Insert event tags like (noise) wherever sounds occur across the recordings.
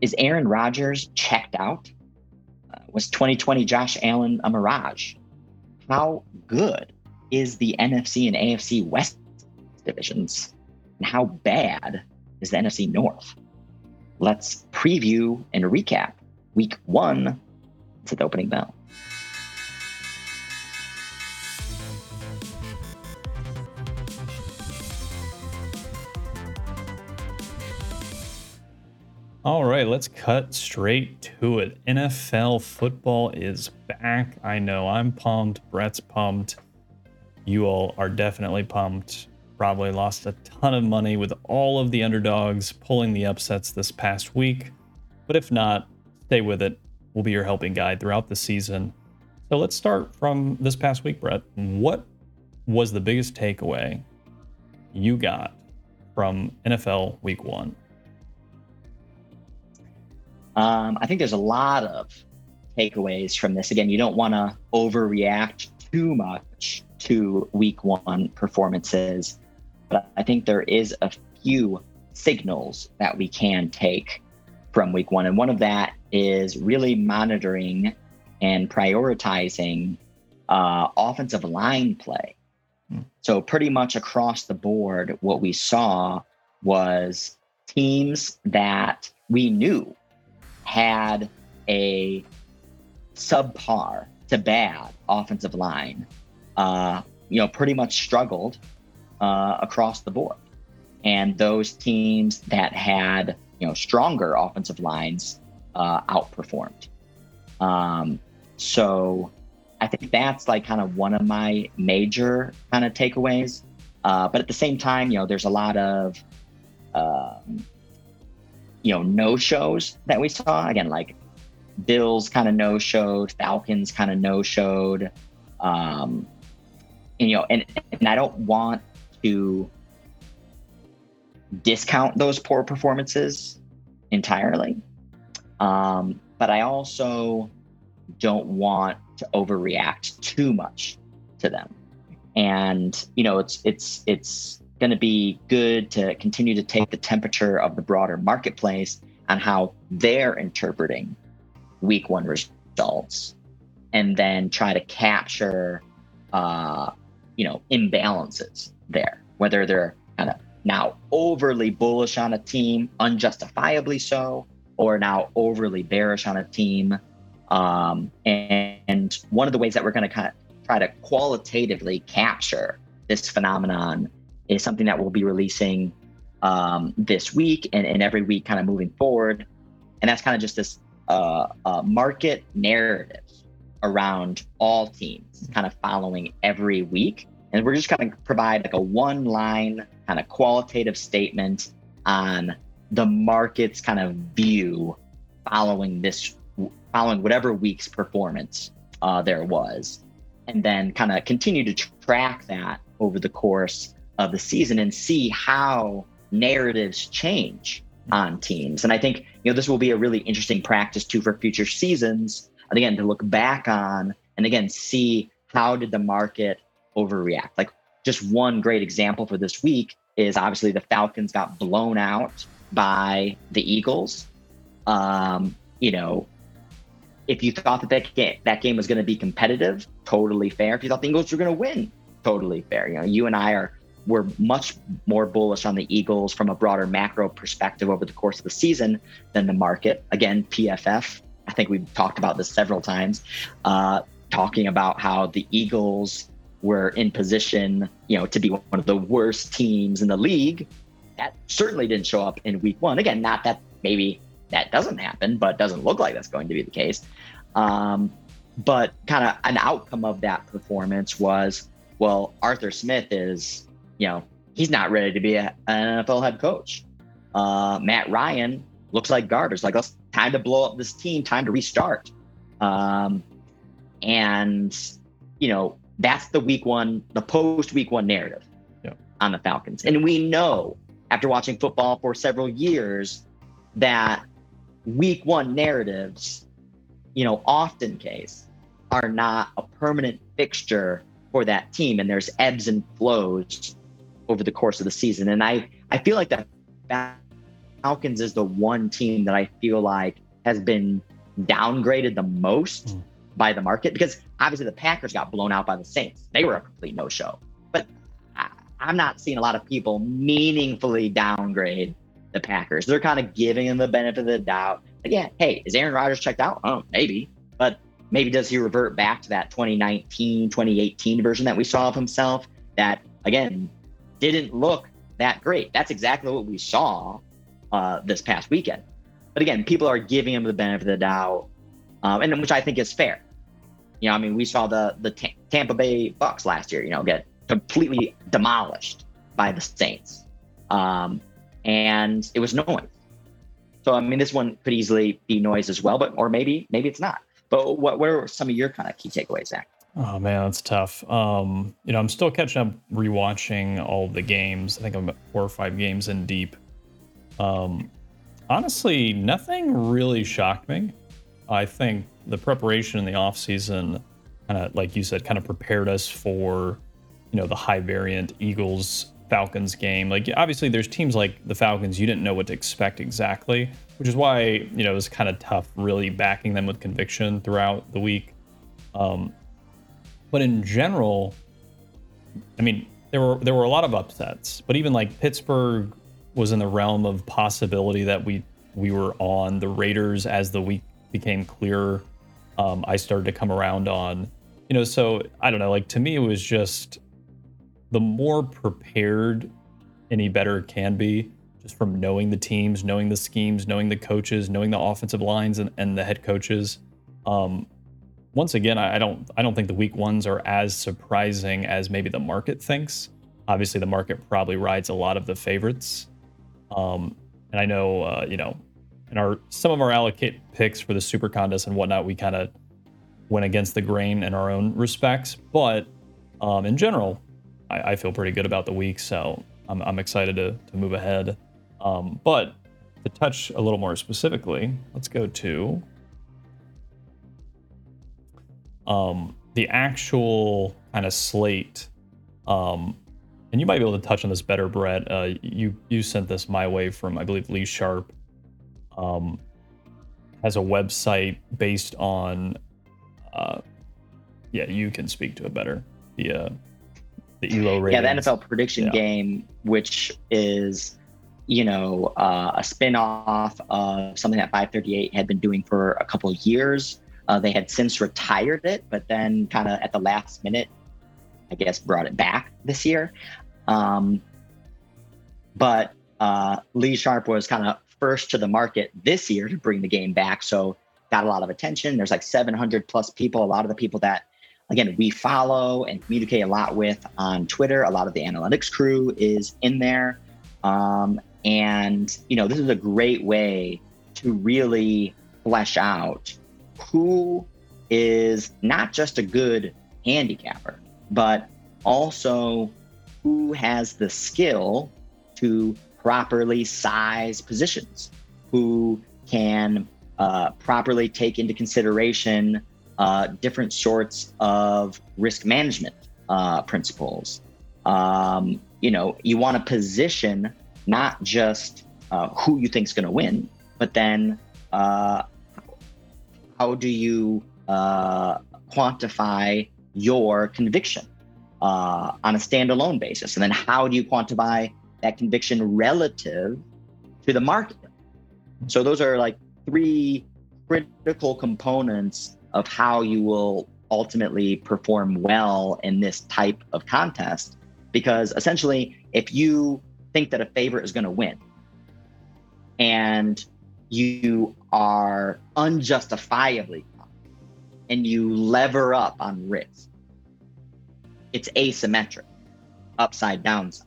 is Aaron Rodgers checked out? Uh, was 2020 Josh Allen a mirage? How good is the NFC and AFC West divisions? And how bad is the NFC North? Let's preview and recap week one. to the opening bell. All right, let's cut straight to it. NFL football is back. I know I'm pumped. Brett's pumped. You all are definitely pumped. Probably lost a ton of money with all of the underdogs pulling the upsets this past week. But if not, stay with it. We'll be your helping guide throughout the season. So let's start from this past week, Brett. What was the biggest takeaway you got from NFL week one? Um, I think there's a lot of takeaways from this. Again, you don't want to overreact too much to week one performances, but I think there is a few signals that we can take from week one. And one of that is really monitoring and prioritizing uh, offensive line play. Hmm. So, pretty much across the board, what we saw was teams that we knew had a subpar to bad offensive line, uh, you know, pretty much struggled uh, across the board. And those teams that had, you know, stronger offensive lines uh, outperformed. Um, so I think that's like kind of one of my major kind of takeaways. Uh, but at the same time, you know, there's a lot of, um, you know, no shows that we saw. Again, like Bills kind of no showed, Falcons kind of no showed. Um, and, you know, and, and I don't want to discount those poor performances entirely. Um, but I also don't want to overreact too much to them. And, you know, it's, it's, it's, going to be good to continue to take the temperature of the broader marketplace on how they're interpreting week one results. And then try to capture uh, you know imbalances there whether they're kind of now overly bullish on a team unjustifiably so or now overly bearish on a team. Um, and, and one of the ways that we're going to kind of try to qualitatively capture this phenomenon is something that we'll be releasing um, this week and, and every week kind of moving forward. And that's kind of just this uh, uh, market narrative around all teams, kind of following every week. And we're just going to provide like a one line kind of qualitative statement on the market's kind of view following this, following whatever week's performance uh, there was. And then kind of continue to track that over the course of the season and see how narratives change on teams. And I think, you know, this will be a really interesting practice too for future seasons. And again, to look back on and again, see how did the market overreact? Like just one great example for this week is obviously the Falcons got blown out by the Eagles. Um, you know, if you thought that that game, that game was going to be competitive, totally fair. If you thought the Eagles were going to win, totally fair. You know, you and I are we're much more bullish on the Eagles from a broader macro perspective over the course of the season than the market. Again, PFF, I think we've talked about this several times, uh, talking about how the Eagles were in position, you know, to be one of the worst teams in the league. That certainly didn't show up in week one. Again, not that maybe that doesn't happen, but doesn't look like that's going to be the case. Um, but kind of an outcome of that performance was, well, Arthur Smith is you know, he's not ready to be a, an NFL head coach. Uh, Matt Ryan looks like garbage. Like, let's time to blow up this team, time to restart. Um, and, you know, that's the week one, the post week one narrative yeah. on the Falcons. And we know after watching football for several years that week one narratives, you know, often case are not a permanent fixture for that team. And there's ebbs and flows over the course of the season. And I, I feel like the Falcons is the one team that I feel like has been downgraded the most mm. by the market because obviously the Packers got blown out by the Saints. They were a complete no show. But I, I'm not seeing a lot of people meaningfully downgrade the Packers. They're kind of giving them the benefit of the doubt. Again, hey, is Aaron Rodgers checked out? Oh, maybe. But maybe does he revert back to that 2019, 2018 version that we saw of himself that, again, didn't look that great? That's exactly what we saw uh, this past weekend. But again, people are giving him the benefit of the doubt, um, and which I think is fair. You know, I mean, we saw the the T- Tampa Bay Bucks last year, you know, get completely demolished by the Saints, um, and it was noise. So I mean, this one could easily be noise as well, but or maybe maybe it's not. But what what are some of your kind of key takeaways, Zach? Oh man, that's tough. Um, you know, I'm still catching up, rewatching all the games. I think I'm four or five games in deep. Um, honestly, nothing really shocked me. I think the preparation in the off season, kind of like you said, kind of prepared us for, you know, the high variant Eagles Falcons game. Like obviously, there's teams like the Falcons you didn't know what to expect exactly, which is why you know it was kind of tough really backing them with conviction throughout the week. Um, but in general, I mean, there were there were a lot of upsets, but even like Pittsburgh was in the realm of possibility that we we were on the Raiders as the week became clearer. Um, I started to come around on, you know, so I don't know. Like to me, it was just the more prepared any better can be, just from knowing the teams, knowing the schemes, knowing the coaches, knowing the offensive lines and, and the head coaches. Um, once again, I, don't I don't think the week ones are as surprising as maybe the market thinks. Obviously, the market probably rides a lot of the favorites. Um, and I know, uh, you know, in our some of our allocate picks for the super contest and whatnot, we kind of went against the grain in our own respects. But um, in general, I, I, feel pretty good about the week, so I'm, I'm excited to, to move ahead. Um, but to touch a little more specifically, let's go to um, the actual kind of slate um, and you might be able to touch on this better, Brett. Uh, you you sent this my way from I believe Lee Sharpe. Um, has a website based on. Uh, yeah, you can speak to it better. The uh, the Elo ratings. Yeah, the NFL prediction yeah. game, which is you know uh, a spin-off of something that 538 had been doing for a couple of years. Uh, they had since retired it, but then kind of at the last minute, I guess, brought it back this year. Um, but uh, Lee Sharpe was kind of first to the market this year to bring the game back. So got a lot of attention. There's like 700 plus people. A lot of the people that, again, we follow and communicate a lot with on Twitter. A lot of the analytics crew is in there. Um, and, you know, this is a great way to really flesh out who is not just a good handicapper, but also who has the skill to properly size positions, who can uh, properly take into consideration uh, different sorts of risk management uh, principles. Um, you know, you want to position not just uh, who you think is going to win, but then uh, how do you uh, quantify your conviction? uh, on a standalone basis? And then how do you quantify that conviction relative to the market? So those are like three critical components of how you will ultimately perform well in this type of contest. Because essentially, if you think that a favorite is going to win and you are unjustifiably and you lever up on risk it's asymmetric, upside downside.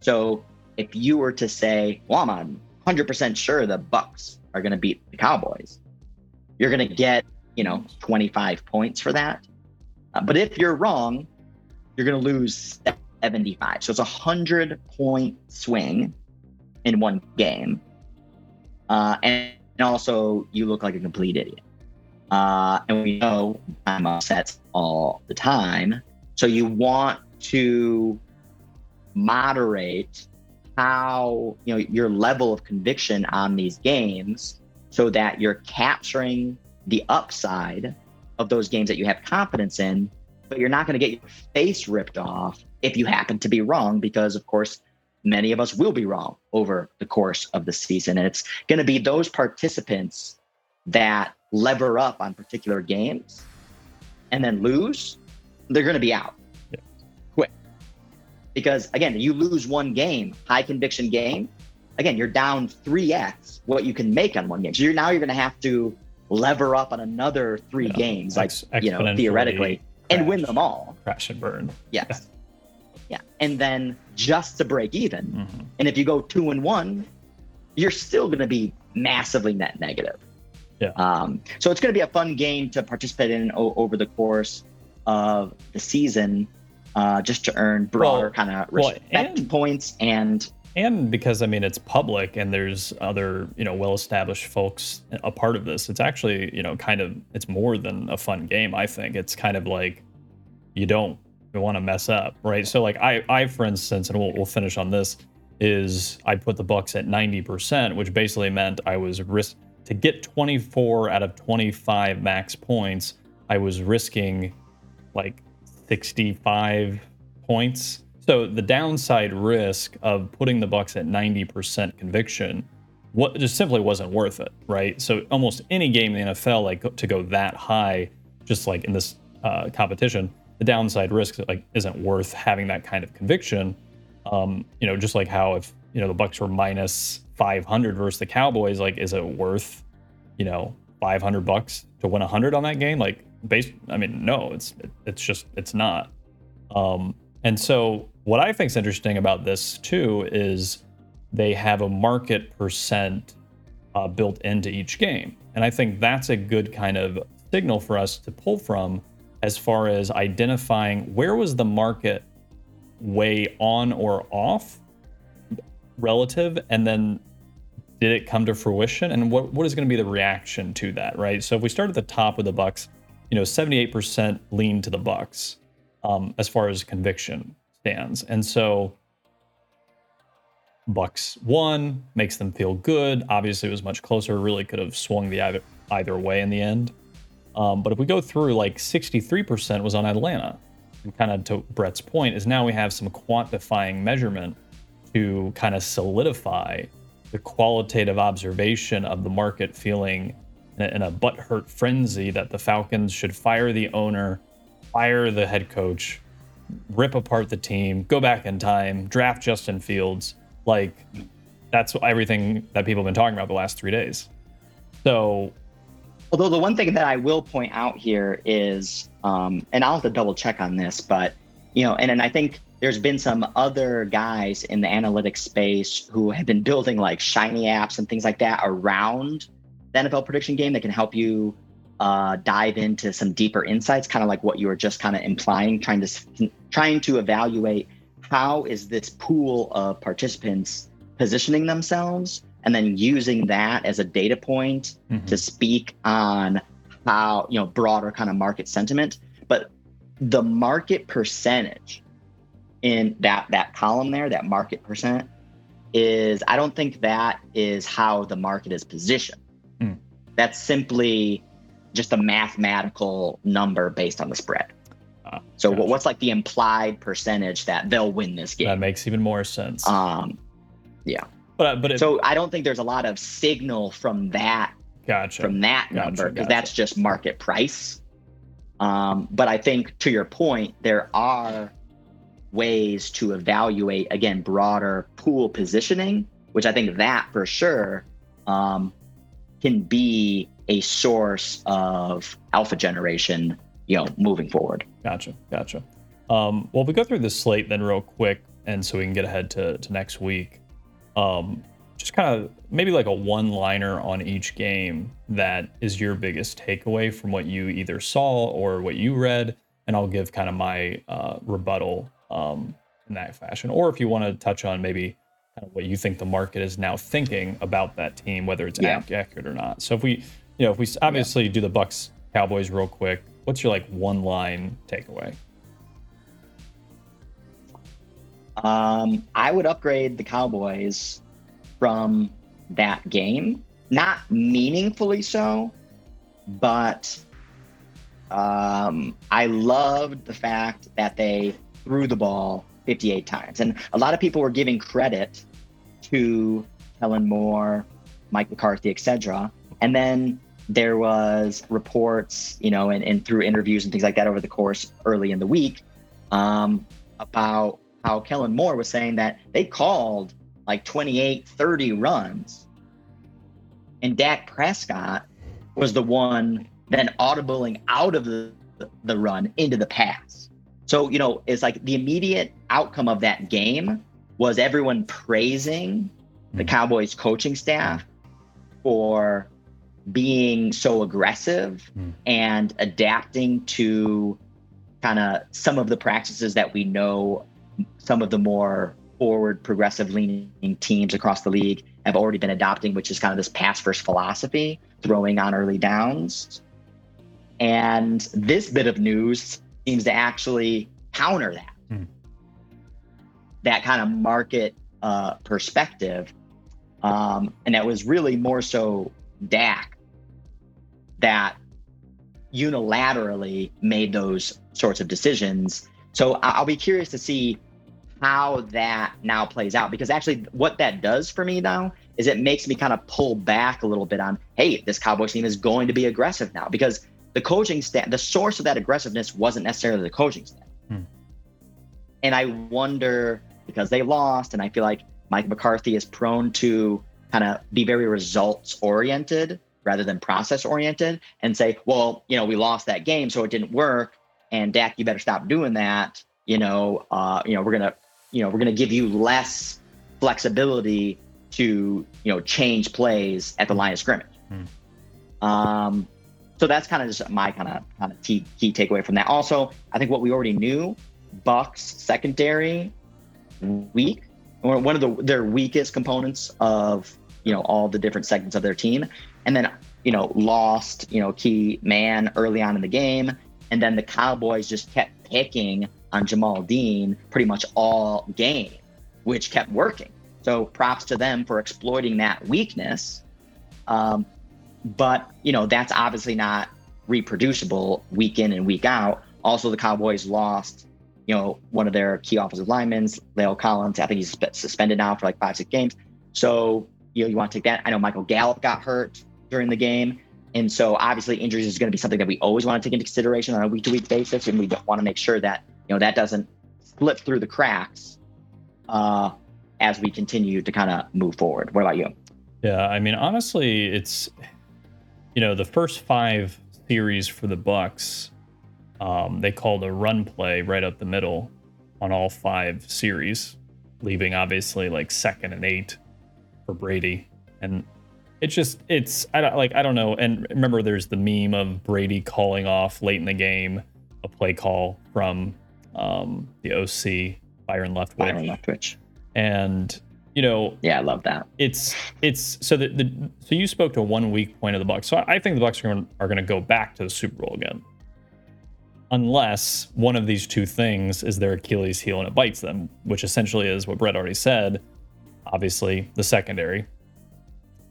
So if you were to say, well, I'm 100% sure the Bucks are going to beat the Cowboys, you're going to get, you know, 25 points for that. Uh, but if you're wrong, you're going to lose 75. So it's a 100 point swing in one game. Uh, and, and also, you look like a complete idiot. Uh, and we know I'm upset all the time. So you want to moderate how you know your level of conviction on these games so that you're capturing the upside of those games that you have confidence in but you're not going to get your face ripped off if you happen to be wrong because of course many of us will be wrong over the course of the season. And it's going to be those participants that lever up on particular games and then lose they're going to be out. Yeah. quick. Because again you lose one game high conviction game again you're down 3x what you can make on one game. So you're now you're going to have to lever up on another three yeah, games like you know theoretically crash, and win them all. Crash and burn. Yes. Yeah. And then just to break even mm-hmm. and if you go two and one you're still going to be massively net negative yeah. Um, so it's going to be a fun game to participate in o- over the course of the season, uh, just to earn broader well, kind of respect well, and, points and and because I mean it's public and there's other you know well-established folks a part of this. It's actually you know kind of it's more than a fun game. I think it's kind of like you don't want to mess up, right? So like I I for instance, and we'll we'll finish on this is I put the Bucks at 90%, which basically meant I was risk to get 24 out of 25 max points. I was risking like 65 points so the downside risk of putting the Bucks at 90% conviction what just simply wasn't worth it, right? So almost any game in the NFL, like to go that high, just like in this uh, competition, the downside risk like isn't worth having that kind of conviction. Um, you know, just like how if you know the Bucks were minus 500 versus the Cowboys, like is it worth you know 500 bucks to win 100 on that game? Like, base, I mean, no, it's it's just it's not. Um, and so what I think is interesting about this too is they have a market percent uh, built into each game. And I think that's a good kind of signal for us to pull from as far as identifying where was the market way on or off relative and then did it come to fruition and what, what is going to be the reaction to that right so if we start at the top with the bucks you know 78% lean to the bucks um, as far as conviction stands. And so Bucks won, makes them feel good. Obviously, it was much closer. Really could have swung the either, either way in the end. Um, but if we go through, like 63% was on Atlanta. And kind of to Brett's point, is now we have some quantifying measurement to kind of solidify the qualitative observation of the market feeling in a, in a butthurt frenzy that the Falcons should fire the owner, fire the head coach, rip apart the team, go back in time, draft Justin Fields. Like that's everything that people have been talking about the last three days. So, although the one thing that I will point out here is, um, and I'll have to double check on this, but you know, and and I think there's been some other guys in the analytics space who have been building like shiny apps and things like that around the NFL prediction game that can help you uh, dive into some deeper insights, kind of like what you were just kind of implying, trying to trying to evaluate how is this pool of participants positioning themselves, and then using that as a data point mm-hmm. to speak on how you know broader kind of market sentiment. But the market percentage in that that column there, that market percent, is I don't think that is how the market is positioned. Mm. That's simply just a mathematical number based on the spread. Uh, so gotcha. what's like the implied percentage that they'll win this game? That makes even more sense. Um, yeah. But but it, so I don't think there's a lot of signal from that. Gotcha. From that gotcha, number because gotcha. that's just market price. Um, but I think to your point, there are ways to evaluate again broader pool positioning, which I think that for sure um, can be a source of alpha generation, you know, moving forward. Gotcha, gotcha. Um, well, we go through this slate then real quick, and so we can get ahead to, to next week. Um, just kind of maybe like a one liner on each game that is your biggest takeaway from what you either saw or what you read. And I'll give kind of my uh, rebuttal um, in that fashion. Or if you want to touch on maybe kind of what you think the market is now thinking about that team, whether it's yeah. accurate or not. So if we you know, if we obviously yeah. do the Bucks Cowboys real quick, what's your like one line takeaway? Um, I would upgrade the Cowboys from that game. Not meaningfully so, but um, I loved the fact that they threw the ball 58 times. And a lot of people were giving credit to Kellen Moore, Mike McCarthy, etc. And then there was reports, you know, and, and through interviews and things like that over the course early in the week um, about how Kellen Moore was saying that they called like 28, 30 runs. And Dak Prescott was the one then audibling out of the, the run into the pass. So, you know, it's like the immediate outcome of that game was everyone praising the hmm. Cowboys coaching staff for being so aggressive mm. and adapting to kind of some of the practices that we know some of the more forward progressive leaning teams across the league have already been adopting which is kind of this pass first philosophy throwing on early downs and this bit of news seems to actually counter that mm. that kind of market uh, perspective um, and that was really more so Dak that unilaterally made those sorts of decisions. So I'll be curious to see how that now plays out because actually what that does for me now is it makes me kind of pull back a little bit on hey this cowboys team is going to be aggressive now because the coaching staff the source of that aggressiveness wasn't necessarily the coaching staff hmm. and i wonder because they lost and i feel like mike mccarthy is prone to kind of be very results oriented rather than process oriented and say, well, you know, we lost that game, so it didn't work. And Dak, you better stop doing that. You know, uh, you know, we're gonna, you know, we're gonna give you less flexibility to, you know, change plays at the line of scrimmage. Hmm. Um, so that's kind of just my kind of kind of key key takeaway from that. Also, I think what we already knew, Bucks secondary weak, or one of the their weakest components of you know all the different segments of their team and then you know lost you know key man early on in the game and then the cowboys just kept picking on jamel dean pretty much all game which kept working. So props to them for exploiting that weakness. Um, but you know that's obviously not reproducible week in and week out. Also the cowboys lost you know one of their key offensive linemen La'el Collins. I think he's suspended now for like five six games. So you know you want to take that I know Michael Gallup got hurt during the game. And so obviously injuries is going to be something that we always want to take into consideration on a week to week basis. And we want to make sure that, you know, that doesn't slip through the cracks uh, as we continue to kind of move forward. What about you? Yeah. I mean, honestly, it's, you know, the first five series for the Bucks, um, they called a run play right up the middle on all five series, leaving obviously like second and eight for Brady. And it's just it's I don't like I don't know. And remember, there's the meme of Brady calling off late in the game a play call from um, the OC Byron Leftwich. Byron Leftwich. And you know, yeah, I love that. It's it's so the, the so you spoke to one weak point of the Bucs. So I think the Bucs are going are going to go back to the Super Bowl again, unless one of these two things is their Achilles heel and it bites them, which essentially is what Brett already said. Obviously, the secondary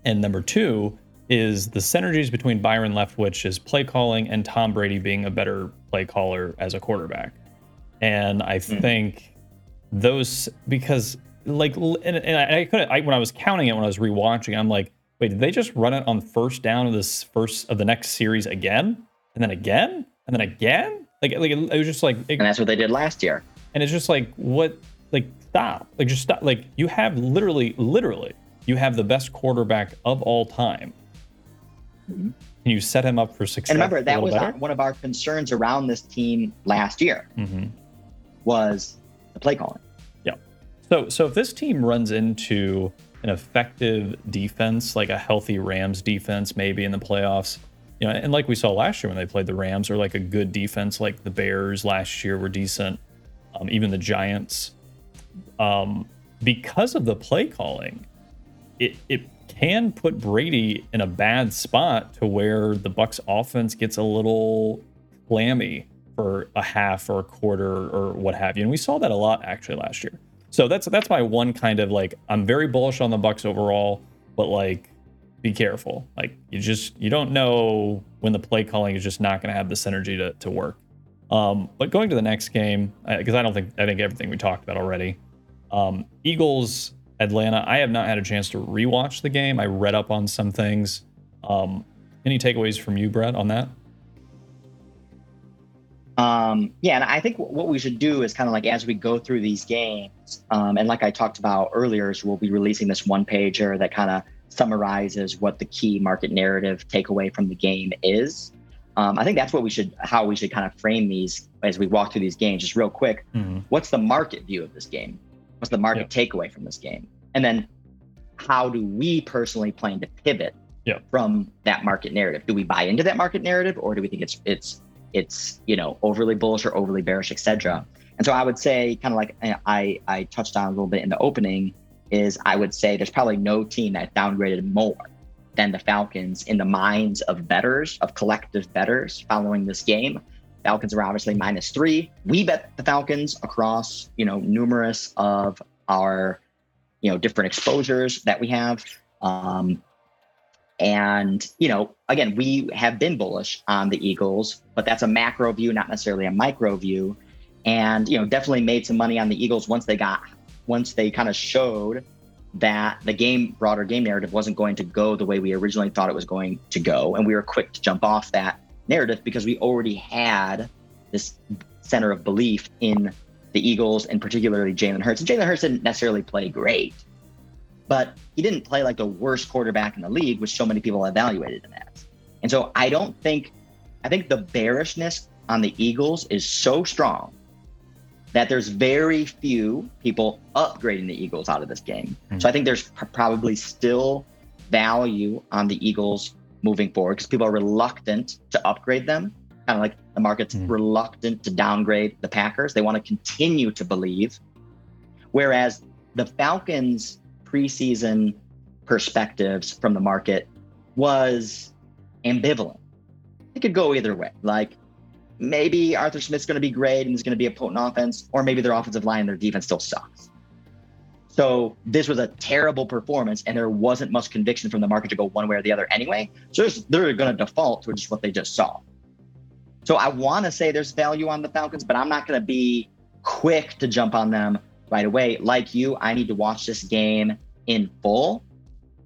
and number two is the synergies between Byron Leftwich's play calling and Tom Brady being a better play caller as a quarterback. And I mm. think those because like and, and I couldn't I, when I was counting it when I was rewatching, I'm like, wait, did they just run it on first down of this first of the next series again, and then again, and then again? Like like it, it was just like, it, and that's what they did last year. And it's just like what like stop like just stop like you have literally literally you have the best quarterback of all time. Mm-hmm. Can you set him up for success? And remember, that was our, one of our concerns around this team last year. Mm-hmm. Was the play calling? Yeah. So, so if this team runs into an effective defense, like a healthy Rams defense, maybe in the playoffs, you know, and like we saw last year when they played the Rams, or like a good defense, like the Bears last year were decent, um, even the Giants. Um, because of the play calling, it it can put Brady in a bad spot to where the Bucks offense gets a little clammy for a half or a quarter or what have you. And we saw that a lot actually last year. So that's that's my one kind of like I'm very bullish on the Bucks overall, but like be careful. Like you just you don't know when the play calling is just not going to have the synergy to to work. Um, but going to the next game, because I, I don't think I think everything we talked about already. Um, Eagles Atlanta. I have not had a chance to rewatch the game. I read up on some things. Um, any takeaways from you, Brett, on that? Um, yeah, and I think what we should do is kind of like as we go through these games, um, and like I talked about earlier, is we'll be releasing this one pager that kind of summarizes what the key market narrative takeaway from the game is. Um, I think that's what we should, how we should kind of frame these as we walk through these games. Just real quick, mm-hmm. what's the market view of this game? What's the market takeaway from this game? And then how do we personally plan to pivot from that market narrative? Do we buy into that market narrative, or do we think it's it's it's you know overly bullish or overly bearish, etc. And so I would say, kind of like I I touched on a little bit in the opening, is I would say there's probably no team that downgraded more than the Falcons in the minds of betters, of collective betters following this game. Falcons are obviously minus three. We bet the Falcons across, you know, numerous of our, you know, different exposures that we have. Um, and, you know, again, we have been bullish on the Eagles, but that's a macro view, not necessarily a micro view. And, you know, definitely made some money on the Eagles once they got, once they kind of showed that the game, broader game narrative wasn't going to go the way we originally thought it was going to go. And we were quick to jump off that narrative because we already had this center of belief in the Eagles and particularly Jalen Hurts. And Jalen Hurts didn't necessarily play great, but he didn't play like the worst quarterback in the league, which so many people evaluated him as. And so I don't think, I think the bearishness on the Eagles is so strong that there's very few people upgrading the Eagles out of this game. Mm-hmm. So I think there's pr- probably still value on the Eagles moving forward because people are reluctant to upgrade them. Kind of like the market's mm-hmm. reluctant to downgrade the Packers. They want to continue to believe. Whereas the Falcons preseason perspectives from the market was ambivalent. It could go either way. Like maybe Arthur Smith's going to be great and is going to be a potent offense, or maybe their offensive line and their defense still sucks. So this was a terrible performance, and there wasn't much conviction from the market to go one way or the other anyway. So they're going to default to just what they just saw. So I want to say there's value on the Falcons, but I'm not going to be quick to jump on them right away. Like you, I need to watch this game in full.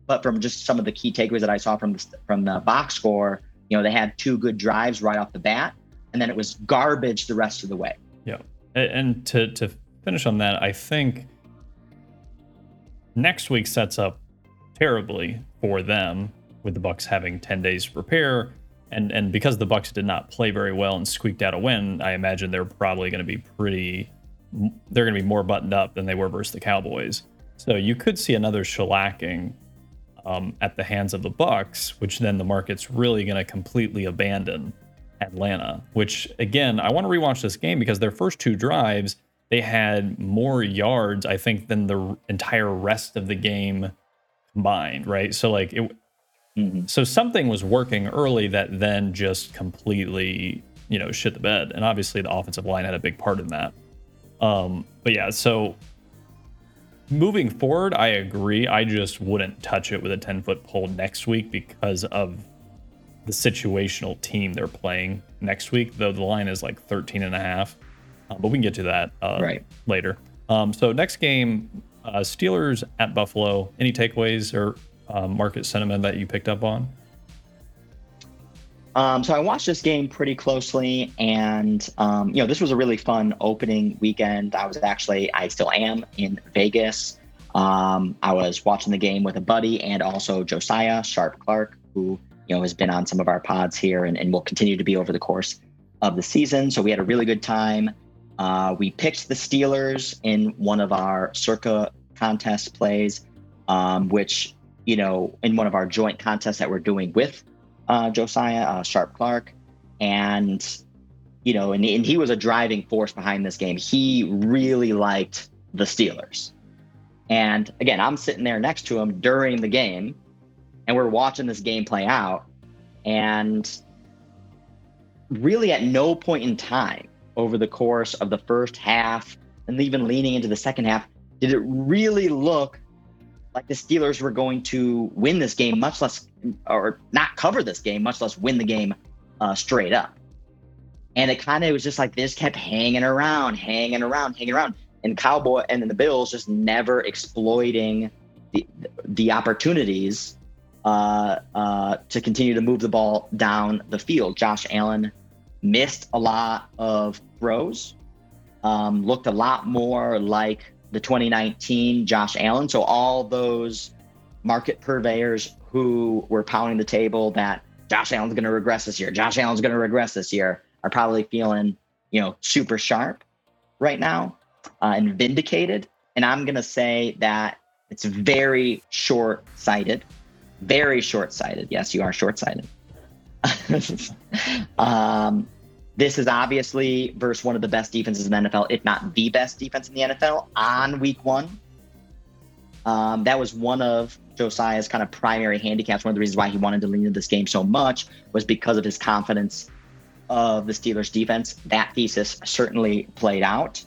But from just some of the key takeaways that I saw from the, from the box score, you know, they had two good drives right off the bat, and then it was garbage the rest of the way. Yeah, and to to finish on that, I think next week sets up terribly for them with the Bucks having 10 days to prepare and and because the Bucks did not play very well and squeaked out a win, I imagine they're probably going to be pretty they're going to be more buttoned up than they were versus the Cowboys. So you could see another shellacking um, at the hands of the Bucks, which then the market's really going to completely abandon Atlanta. Which again, I want to rewatch this game because their first two drives they had more yards, I think, than the entire rest of the game combined, right? So like it mm-hmm. so something was working early that then just completely, you know, shit the bed. And obviously the offensive line had a big part in that. Um, but yeah, so moving forward, I agree. I just wouldn't touch it with a 10 foot pole next week because of the situational team they're playing next week, though the line is like 13 and a half. Uh, but we can get to that uh, right. later. Um, so next game, uh, Steelers at Buffalo. Any takeaways or uh, market sentiment that you picked up on? Um, so I watched this game pretty closely, and um, you know this was a really fun opening weekend. I was actually, I still am in Vegas. Um, I was watching the game with a buddy and also Josiah Sharp Clark, who you know has been on some of our pods here and, and will continue to be over the course of the season. So we had a really good time. Uh, we picked the Steelers in one of our circa contest plays, um, which, you know, in one of our joint contests that we're doing with uh, Josiah uh, Sharp Clark. And, you know, and, and he was a driving force behind this game. He really liked the Steelers. And again, I'm sitting there next to him during the game, and we're watching this game play out. And really, at no point in time over the course of the first half and even leaning into the second half, did it really look like the Steelers were going to win this game, much less or not cover this game, much less win the game uh, straight up. And it kind of was just like this kept hanging around, hanging around, hanging around, and Cowboy and then the Bills just never exploiting the the opportunities uh, uh, to continue to move the ball down the field. Josh Allen missed a lot of throws, um, looked a lot more like the 2019 Josh Allen. So all those market purveyors who were pounding the table that Josh Allen's going to regress this year, Josh Allen's going to regress this year, are probably feeling you know super sharp right now uh, and vindicated. And I'm going to say that it's very short sighted, very short sighted. Yes, you are short sighted. (laughs) um, this is obviously versus one of the best defenses in the NFL, if not the best defense in the NFL on week one. Um, that was one of Josiah's kind of primary handicaps. One of the reasons why he wanted to lean into this game so much was because of his confidence of the Steelers defense. That thesis certainly played out.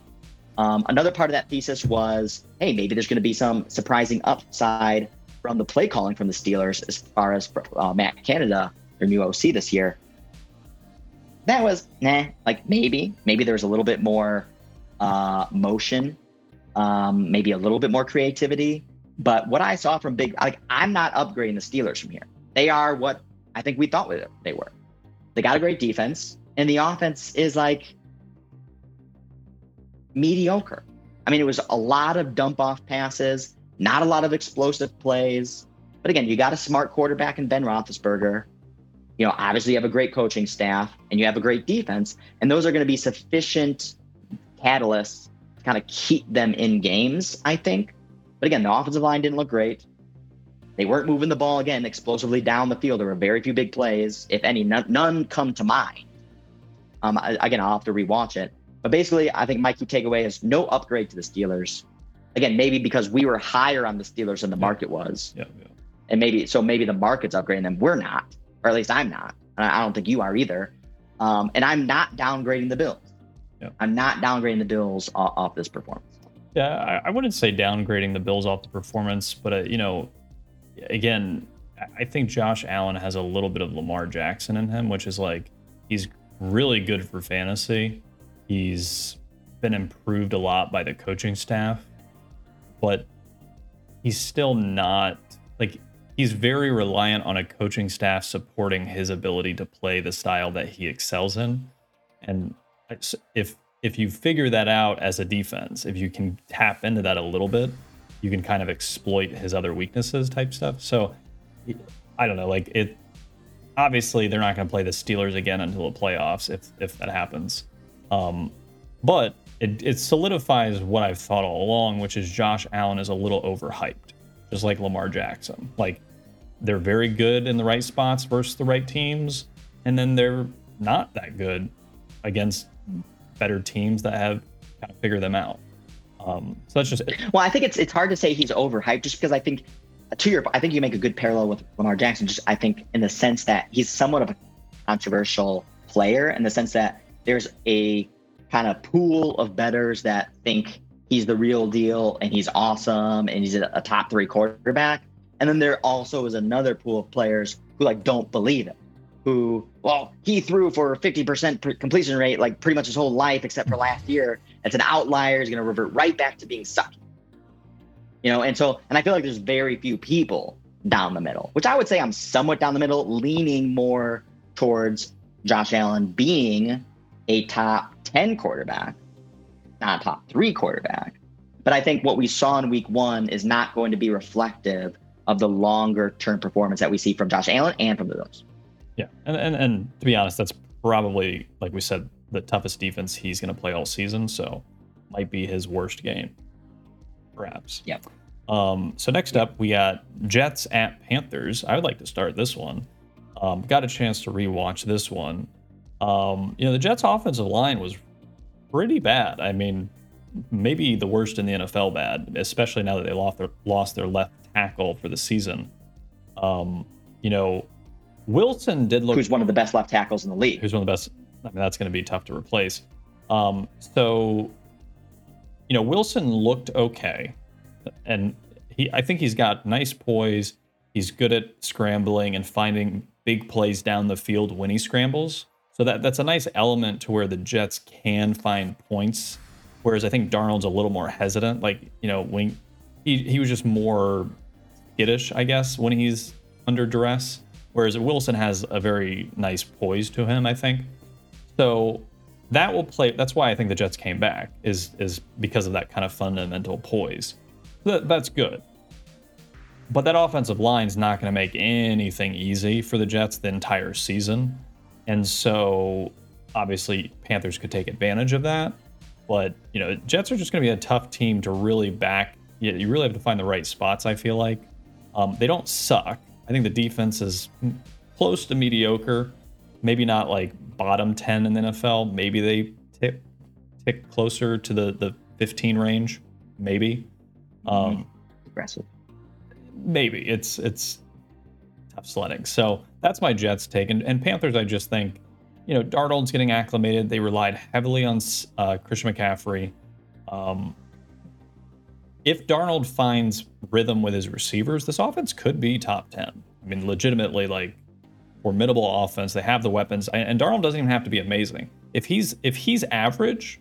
Um, another part of that thesis was hey, maybe there's going to be some surprising upside from the play calling from the Steelers as far as uh, Matt Canada, their new OC this year that was nah, like maybe, maybe there was a little bit more uh, motion, um, maybe a little bit more creativity. But what I saw from Big, like I'm not upgrading the Steelers from here. They are what I think we thought they were. They got a great defense, and the offense is like mediocre. I mean, it was a lot of dump off passes, not a lot of explosive plays. But again, you got a smart quarterback in Ben Roethlisberger you know, obviously you have a great coaching staff and you have a great defense, and those are going to be sufficient catalysts kind of keep them in games, I think. But again, the offensive line didn't look great. They weren't moving the ball again explosively down the field. There were very few big plays, if any. None, none come to mind. Um, again, I'll have to rewatch it. But basically, I think my key takeaway is no upgrade to the Steelers. Again, maybe because we were higher on the Steelers than the market was. Yeah, yeah. And maybe so maybe the market's upgrading them. We're not or at least I'm not. I don't think you are either. Um, and I'm not downgrading the Bills. I'm not downgrading the Bills off, off this performance. Yeah, I, I, wouldn't say downgrading the Bills off the performance, but uh, you know, again, I think Josh Allen has a little bit of Lamar Jackson in him, which is like he's really good for fantasy. He's been improved a lot by the coaching staff, but he's still not like he's very reliant on a coaching staff supporting his ability to play the style that he excels in. And if if you figure that out as a defense, if you can tap into that a little bit, you can kind of exploit his other weaknesses type stuff. So I don't know, like it obviously they're not going to play the Steelers again until the playoffs if if that happens. Um, but it, it solidifies what I've thought all along, which is Josh Allen is a little overhyped just like Lamar Jackson. Like they're very good in the right spots versus the right teams, and then they're not that good against better teams that have kind of figured them out. Um, so that's just well, I think it's it's hard to say he's overhyped just because I think to your I think you make a good parallel with Lamar Jackson. Just I think in the sense that he's somewhat of a controversial player in the sense that there's a kind of pool of betters that think he's the real deal and he's awesome and he's a, top three quarterback. And then there also is another pool of players who like don't believe it. Who, well, he threw for 50% completion rate like pretty much his whole life except for last year. It's an outlier. He's going to revert right back to being sucky. You know, and so, and I feel like there's very few people down the middle, which I would say I'm somewhat down the middle, leaning more towards Josh Allen being a top 10 quarterback not a top three quarterback. But I think what we saw in week one is not going to be reflective of the longer term performance that we see from Josh Allen and from the Bills. Yeah. And, and, and to be honest, that's probably, like we said, the toughest defense he's going to play all season. So might be his worst game, perhaps. Yep. Um, so next up, we got Jets at Panthers. I would like to start this one. Um, got a chance to rewatch this one. Um, you know, the Jets' offensive line was pretty bad. I mean, maybe the worst in the NFL bad, especially now that they lost their lost their left tackle for the season. Um, you know, Wilson did look who's one of the best left tackles in the league. Who's one of the best. I mean, that's going to be tough to replace. Um, so, you know, Wilson looked okay. and he I think he's got nice poise. He's good at scrambling and finding big plays down the field when he scrambles. So that that's a nice element to where the Jets can find points. Whereas I think Darnold's a little more hesitant. Like you know when he he was just more skittish, I guess, when he's under duress. Whereas Wilson has a very nice poise to him, I think. So that will play. That's why I think the Jets came back is is because of that kind of fundamental poise. That, that's good. But that offensive line is not going to make anything easy for the Jets the entire season. And so obviously Panthers could take advantage of that. But, you know, Jets are just going to be a tough team to really back. You, you really have to find the right spots, I feel like. Um, they don't suck. I think the defense is close to mediocre. Maybe not like bottom 10 in the NFL. Maybe they tick, tick closer to the, the 15 range. Maybe. Um, Aggressive. maybe it's it's tough sledding. So that's my Jets take, and, and Panthers. I just think, you know, Darnold's getting acclimated. They relied heavily on uh, Christian McCaffrey. Um, if Darnold finds rhythm with his receivers, this offense could be top ten. I mean, legitimately, like formidable offense. They have the weapons, and Darnold doesn't even have to be amazing. If he's if he's average,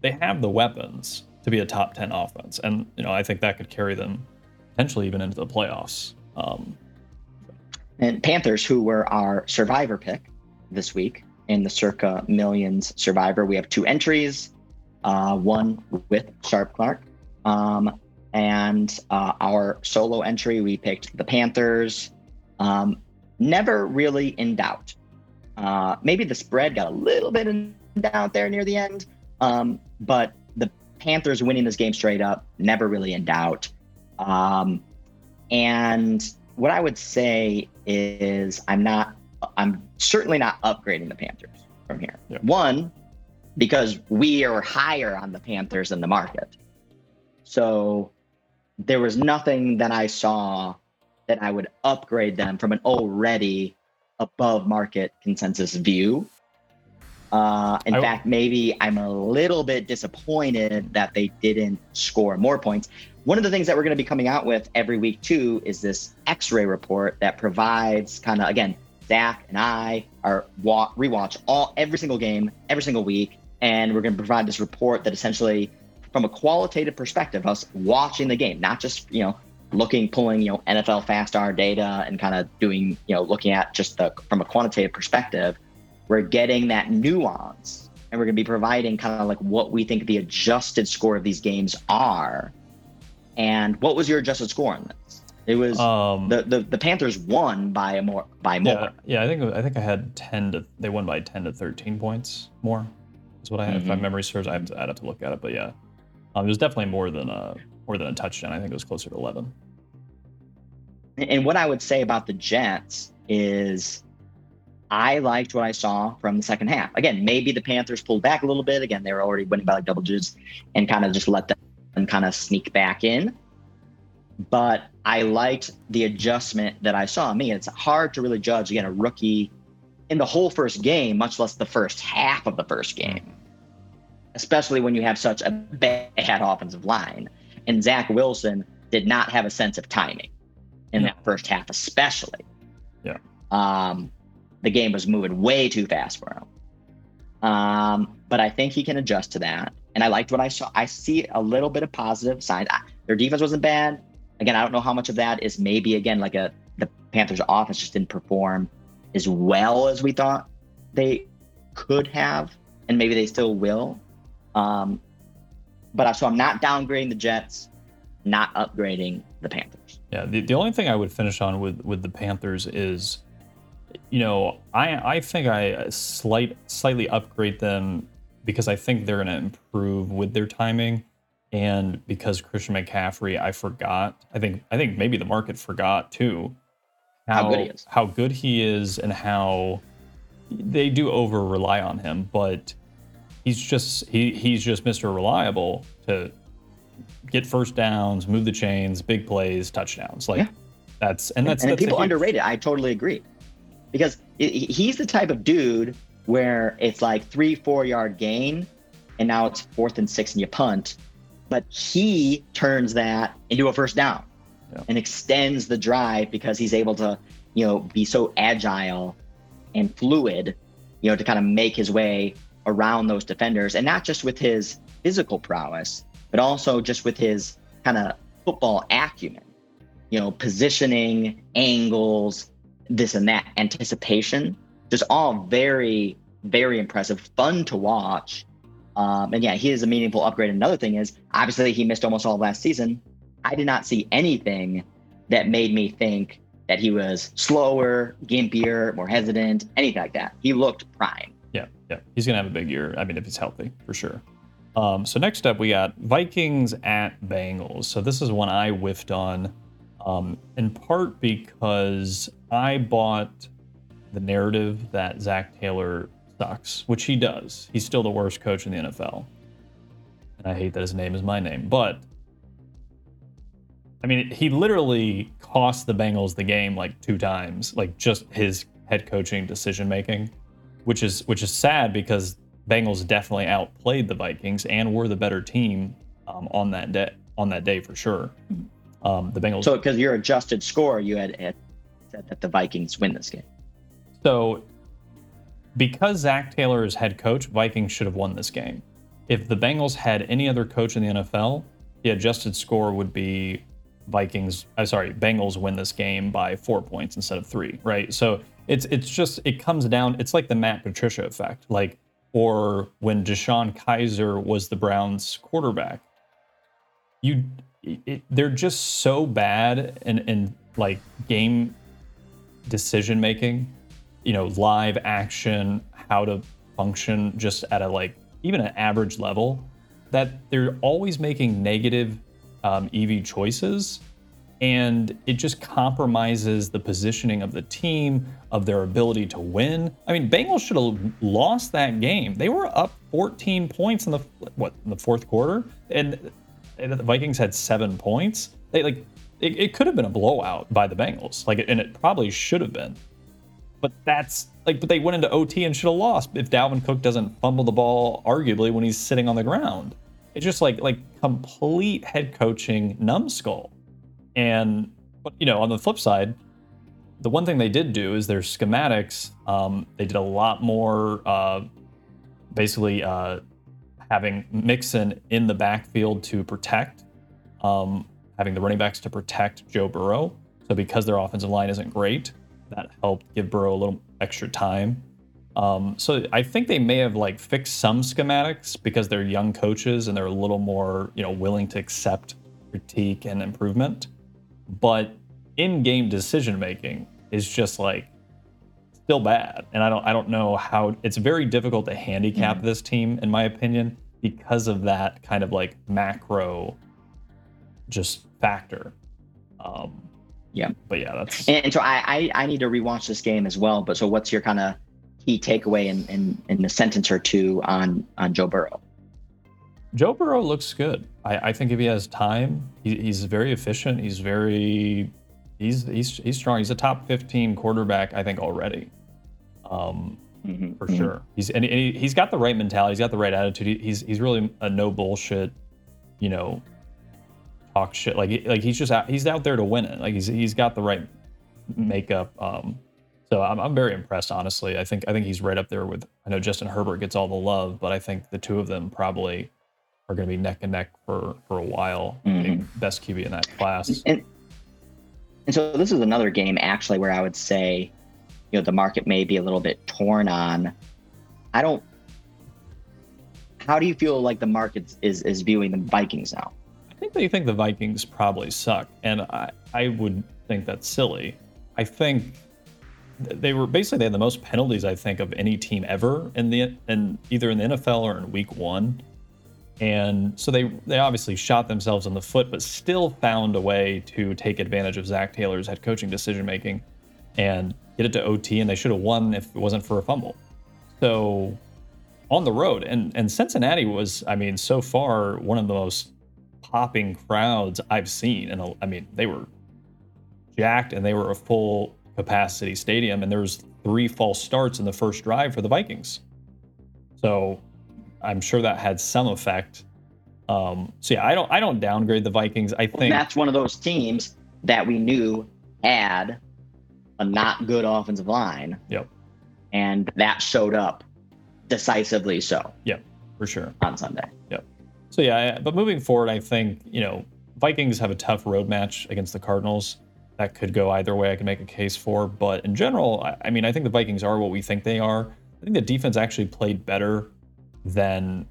they have the weapons to be a top 10 offense. And, you know, I think that could carry them potentially even into the playoffs. Um, and Panthers, who were our survivor pick this week in the circa millions survivor, we have two entries, uh, one with Sharp Clark. Um, and uh, our solo entry, we picked the Panthers. Um, never really in doubt. Uh, maybe the spread got a little bit in doubt there near the end, um, but the Panthers winning this game straight up, never really in doubt. Um, and what I would say is, I'm not, I'm certainly not upgrading the Panthers from here. Yeah. One, because we are higher on the Panthers than the market. So there was nothing that I saw that I would upgrade them from an already above market consensus view uh, in I, fact, maybe I'm a little bit disappointed that they didn't score more points. One of the things that we're going to be coming out with every week too is this X-ray report that provides kind of again, Zach and I are wa- rewatch all every single game every single week, and we're going to provide this report that essentially, from a qualitative perspective, us watching the game, not just you know looking, pulling you know NFL nflfastR data and kind of doing you know looking at just the from a quantitative perspective we're getting that nuance and we're going to be providing kind of like what we think the adjusted score of these games are. And what was your adjusted score on this? It was um, the, the the Panthers won by a more by more. Yeah, yeah, I think I think I had ten to they won by ten to thirteen points more. Is what I had. Mm-hmm. If my mm-hmm. memory serves, I have to I'd have to look at it, but yeah, um, it was definitely more than a more than a touchdown. I think it was closer to eleven. And what I would say about the Jets is I liked what I saw from the second half. Again, maybe the Panthers pulled back a little bit. Again, they were already winning by like double digits and kind of just let them kind of sneak back in. But I liked the adjustment that I saw. I mean, it's hard to really judge again a rookie in the whole first game, much less the first half of the first game, especially when you have such a bad offensive line. And Zach Wilson did not have a sense of timing in that first half, especially. Yeah. Um, the game was moving way too fast for him. Um, but I think he can adjust to that. And I liked what I saw. I see a little bit of positive signs. Their defense wasn't bad. Again, I don't know how much of that is maybe again like a the Panthers offense just didn't perform as well as we thought they could have, and maybe they still will. Um, but I, so I'm not downgrading the Jets, not upgrading the Panthers. Yeah, the, the only thing I would finish on with with the Panthers is you know, I I think I slight slightly upgrade them because I think they're going to improve with their timing, and because Christian McCaffrey, I forgot. I think I think maybe the market forgot too how, how good he is, how good he is, and how they do over rely on him, but he's just he he's just Mr. Reliable to get first downs, move the chains, big plays, touchdowns. Like yeah. that's and that's and, that's people underrate it. I totally agree because he's the type of dude where it's like three, four yard gain, and now it's fourth and six and you punt. but he turns that into a first down Yeah. and extends the drive because he's able to, you know, be so agile and fluid, you know, to kind of make his way around those defenders and not just with his physical prowess, but also just with his kind of football acumen, you know, positioning, angles, this and that, anticipation, just all very, very impressive, fun to watch. Um, and yeah, he is a meaningful upgrade. Another thing is obviously he missed almost all last season. I did not see anything that made me think that he was slower, gimpier, more hesitant, anything like that. He looked prime. Yeah. He's gonna have a big year. I mean, if he's healthy, for sure. Um, so next up, we got Vikings at Bengals. So this is one I whiffed on, um, in part because I bought the narrative that Zac Taylor sucks, which he does. He's still the worst coach in the NFL, and I hate that his name is my name. But I mean, he literally cost the Bengals the game like two times, like just his head coaching decision making which is which is sad because Bengals definitely outplayed the Vikings and were the better team um, on that day on that day for sure. Um, the Bengals. So, because your adjusted score, you had, had said that the Vikings win this game. So, because Zac Taylor is head coach, Vikings should have won this game. If the Bengals had any other coach in the NFL, the adjusted score would be Vikings. I'm sorry, Bengals win this game by four points instead of three. Right. So it's it's just it comes down. It's like the Matt Patricia effect, like or when DeShone Kizer was the Browns quarterback. You, it, they're just so bad in in like game decision making you know live action how to function just at a like even an average level that they're always making negative um, ev choices and it just compromises the positioning of the team of their ability to win. I mean bengals should have lost that game. They were up 14 points in the what in the fourth quarter? And, and the vikings had seven points. They like it, it could have been a blowout by the bengals like and it probably should have been. But that's like, but they went into OT and should have lost if Dalvin Cook doesn't fumble the ball, arguably when he's sitting on the ground. It's just like like complete head coaching numbskull. And but you know, on the flip side, the one thing they did do is their schematics. Um, they did a lot more, uh, basically uh, having Mixon in the backfield to protect, um, having the running backs to protect Joe Burrow. So because their offensive line isn't great, that helped give Burrow a little extra time. Um, so I think they may have like fixed some schematics because they're young coaches and they're a little more, you know, willing to accept critique and improvement. But in-game decision making is just like still bad, and I don't I don't know how. It's very difficult to handicap this team, in my opinion, because of that kind of like macro just factor. Um, Yeah. but yeah, that's And, and so I, I I need to rewatch this game as well. But so what's your kind of key takeaway in, in in a sentence or two on on Joe Burrow? Joe Burrow looks good. I, I think if he has time, he, he's very efficient. He's very, he's he's he's strong. He's a top 15 quarterback, I think already, um, Mhm, for mhm. sure. He's and he, he's got the right mentality. He's got the right attitude. He, he's he's really a no bullshit, you know, talk shit. Like like he's just out, he's out there to win it. Like he's he's got the right makeup. Um, so I'm I'm very impressed. Honestly, I think I think he's right up there with. I know Justin Herbert gets all the love, but I think the two of them probably are going to be neck and neck for for a while. being mm-hmm. Best QB in that class. And and so this is another game actually where I would say, you know, the market may be a little bit torn on. I don't. How do you feel like the market is is viewing the Vikings now? I think they think the Vikings probably suck, and I I would think that's silly. I think they were basically they had the most penalties I think of any team ever in the in either in the NFL or in Week One, and so they they obviously shot themselves in the foot, but still found a way to take advantage of Zac Taylor's head coaching decision making, and get it to OT, and they should have won if it wasn't for a fumble. So on the road, and and Cincinnati was I mean so far one of the most popping crowds I've seen, and I mean they were jacked and they were a full capacity stadium, and there was three false starts in the first drive for the Vikings. So I'm sure that had some effect. Um, so yeah, I don't I don't downgrade the Vikings. I think that's one of those teams that we knew had a not good offensive line. Yep. And that showed up decisively so. Yep, for sure. On Sunday. Yep. So yeah, but moving forward, I think, you know, Vikings have a tough road match against the Cardinals. That could go either way. I can make a case for, but in general, I, I mean, I think the Vikings are what we think they are. I think the defense actually played better than.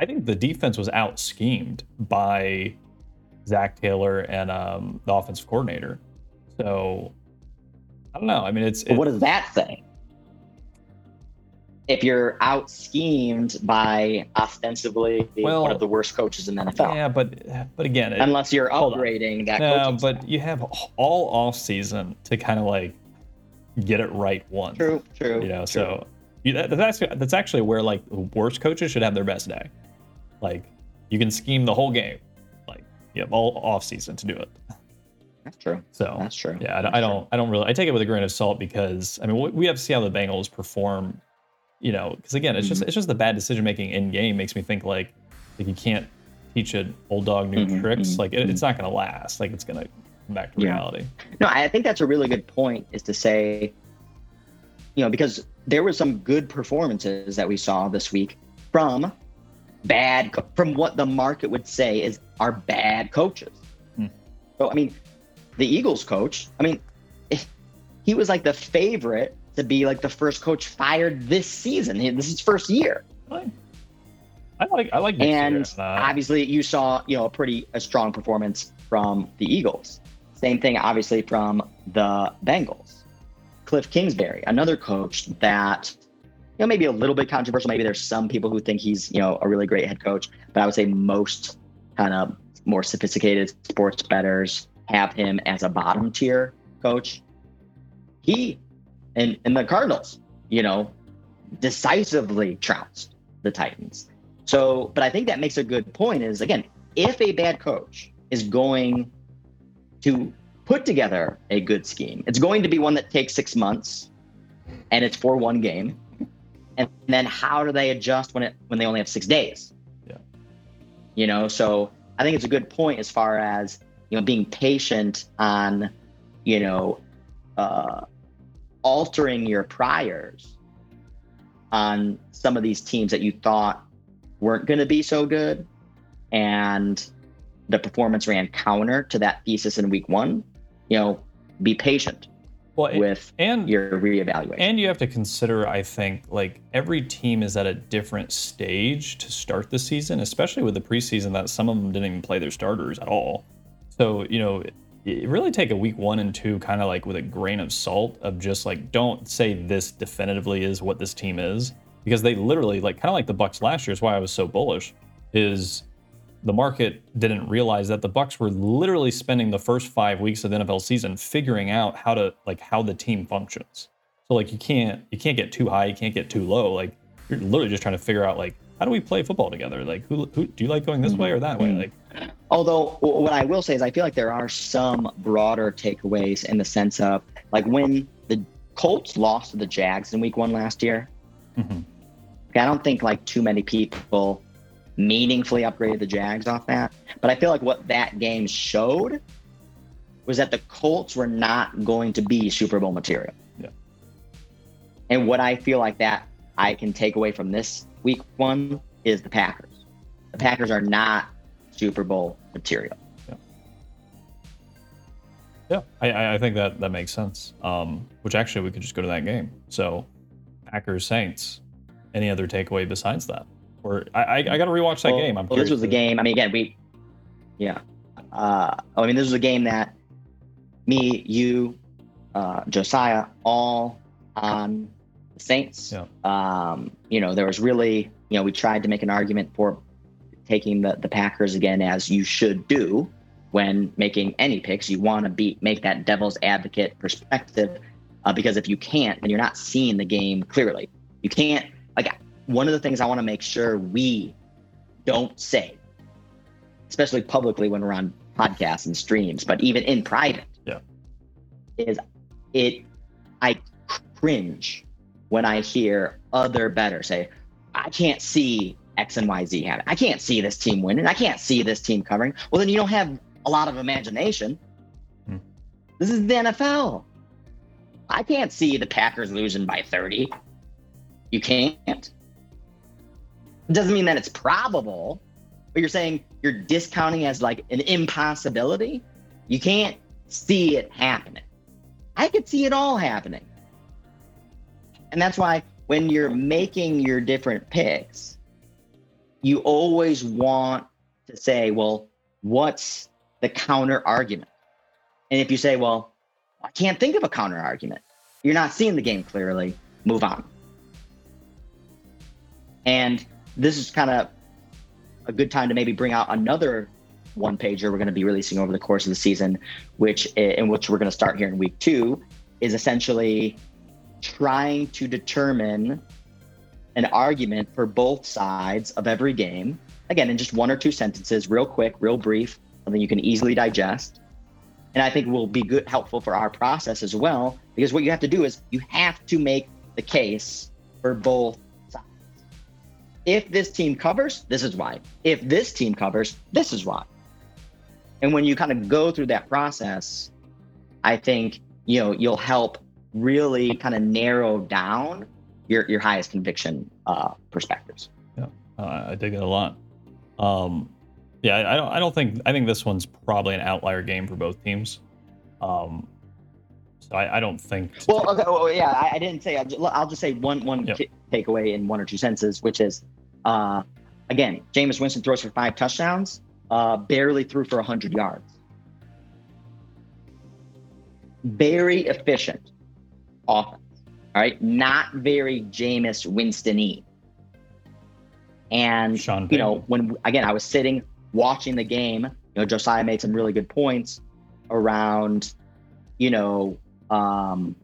I think the defense was out schemed by Zac Taylor and um, the offensive coordinator. So I don't know. I mean, it's, it's what does that say? If you're out schemed by ostensibly well, one of the worst coaches in the NFL, yeah, but but again, it, unless you're upgrading that, no, but staff. you have all off season to kind of like get it right once. True, true. You know, true. so you, that, that's that's actually where like worst coaches should have their best day. Like you can scheme the whole game, like you have all off season to do it. That's true. So that's true. Yeah, I, that's I don't. True. I don't really. I take it with a grain of salt because I mean we have to see how the Bengals perform. You know, because again, it's mm-hmm. just it's just the bad decision making in game makes me think like like you can't teach an old dog new mm-hmm, tricks. Mm-hmm, like it, it's not going to last. Like it's going to come back to yeah. reality. No, I think that's a really good point. Is to say, you know, because there were some good performances that we saw this week from bad from what the market would say is our bad coaches. Hmm. So I mean, the Eagles coach, I mean, he was like the favorite to be like the first coach fired this season. This is his first year. I like I like and obviously you saw you know a pretty a strong performance from the Eagles. Same thing obviously from the Bengals. Kliff Kingsbury, another coach that you know maybe a little bit controversial. Maybe there's some people who think he's you know a really great head coach, but I would say most kind of more sophisticated sports bettors have him as a bottom tier coach. He and, and the Cardinals, you know, decisively trounced the Titans. So, but I think that makes a good point is again, if a bad coach is going to put together a good scheme, it's going to be one that takes six months and it's for one game. And then how do they adjust when it when they only have six days? Yeah. You know, so I think it's a good point as far as you know being patient on you know uh, altering your priors on some of these teams that you thought weren't going to be so good and the performance ran counter to that thesis in week one you know be patient well, with and your reevaluation and you have to consider i think like every team is at a different stage to start the season especially with the preseason that some of them didn't even play their starters at all so, you know, it really take a week one and two kind of like with a grain of salt of just like, don't say this definitively is what this team is. Because they literally, like, kind of like the bucks last year, is why I was so bullish, is the market didn't realize that the Bucks were literally spending the first five weeks of the NFL season figuring out how to like how the team functions. So like you can't you can't get too high, you can't get too low. Like you're literally just trying to figure out like how do we play football together? Like, who, who do you like going this way or that way? Like, although what I will say is, I feel like there are some broader takeaways in the sense of like when the Colts lost to the Jags in Week One last year. Mm-hmm. I don't think like too many people meaningfully upgraded the Jags off that, but I feel like what that game showed was that the Colts were not going to be Super Bowl material. Yeah. And what I feel like that I can take away from this week one is the Packers. The Packers are not Super Bowl material. Yeah, yeah I, I think that that makes sense. Um, which actually we could just go to that game. So Packers Saints. Any other takeaway besides that? Or I I, I got to rewatch that well, game. I'm well, this was a game. I mean, again, we, yeah. Uh, I mean, this was a game that me, you, uh, Josiah, all on the Saints. Yeah. Um, you know, there was really, you know, we tried to make an argument for taking the, the Packers again, as you should do when making any picks. You want to be make that devil's advocate perspective, uh, because if you can't, then you're not seeing the game clearly. You can't like one of the things I want to make sure we don't say, especially publicly when we're on podcasts and streams, but even in private, yeah, is it I cringe when I hear other better say, I can't see X and Y Z happen. I can't see this team winning. I can't see this team covering. Well, then you don't have a lot of imagination. Hmm. This is the NFL. I can't see the Packers losing by 30. You can't. It doesn't mean that it's probable, but you're saying you're discounting as like an impossibility. You can't see it happening. I could see it all happening. And that's why when you're making your different picks, you always want to say, well, what's the counter argument? And if you say, well, I can't think of a counter argument, you're not seeing the game clearly, move on. And this is kind of a good time to maybe bring out another one pager we're going to be releasing over the course of the season, which eh, in which we're going to start here in week two, is essentially trying to determine an argument for both sides of every game. Again, in just one or two sentences, real quick, real brief, something you can easily digest. And I think will be good helpful for our process as well, because what you have to do is you have to make the case for both. If this team covers, this is why. If this team covers, this is why. And when you kind of go through that process, I think you know you'll help really kind of narrow down your your highest conviction uh, perspectives. Yeah, uh, I dig it a lot. Um, yeah, I, I, don't. I don't think. I think this one's probably an outlier game for both teams. Um, so I, I don't think. Well, okay, well, yeah, I, I, didn't say. I'll just, I'll just say one one yep. takeaway in one or two senses, which is, uh, again, Jameis Winston throws for five touchdowns, uh, barely threw for hundred yards. Very efficient offense. All right, not very Jameis Winston-y. And Sean you know, when again I was sitting watching the game, you know, Josiah made some really good points around, you know, um,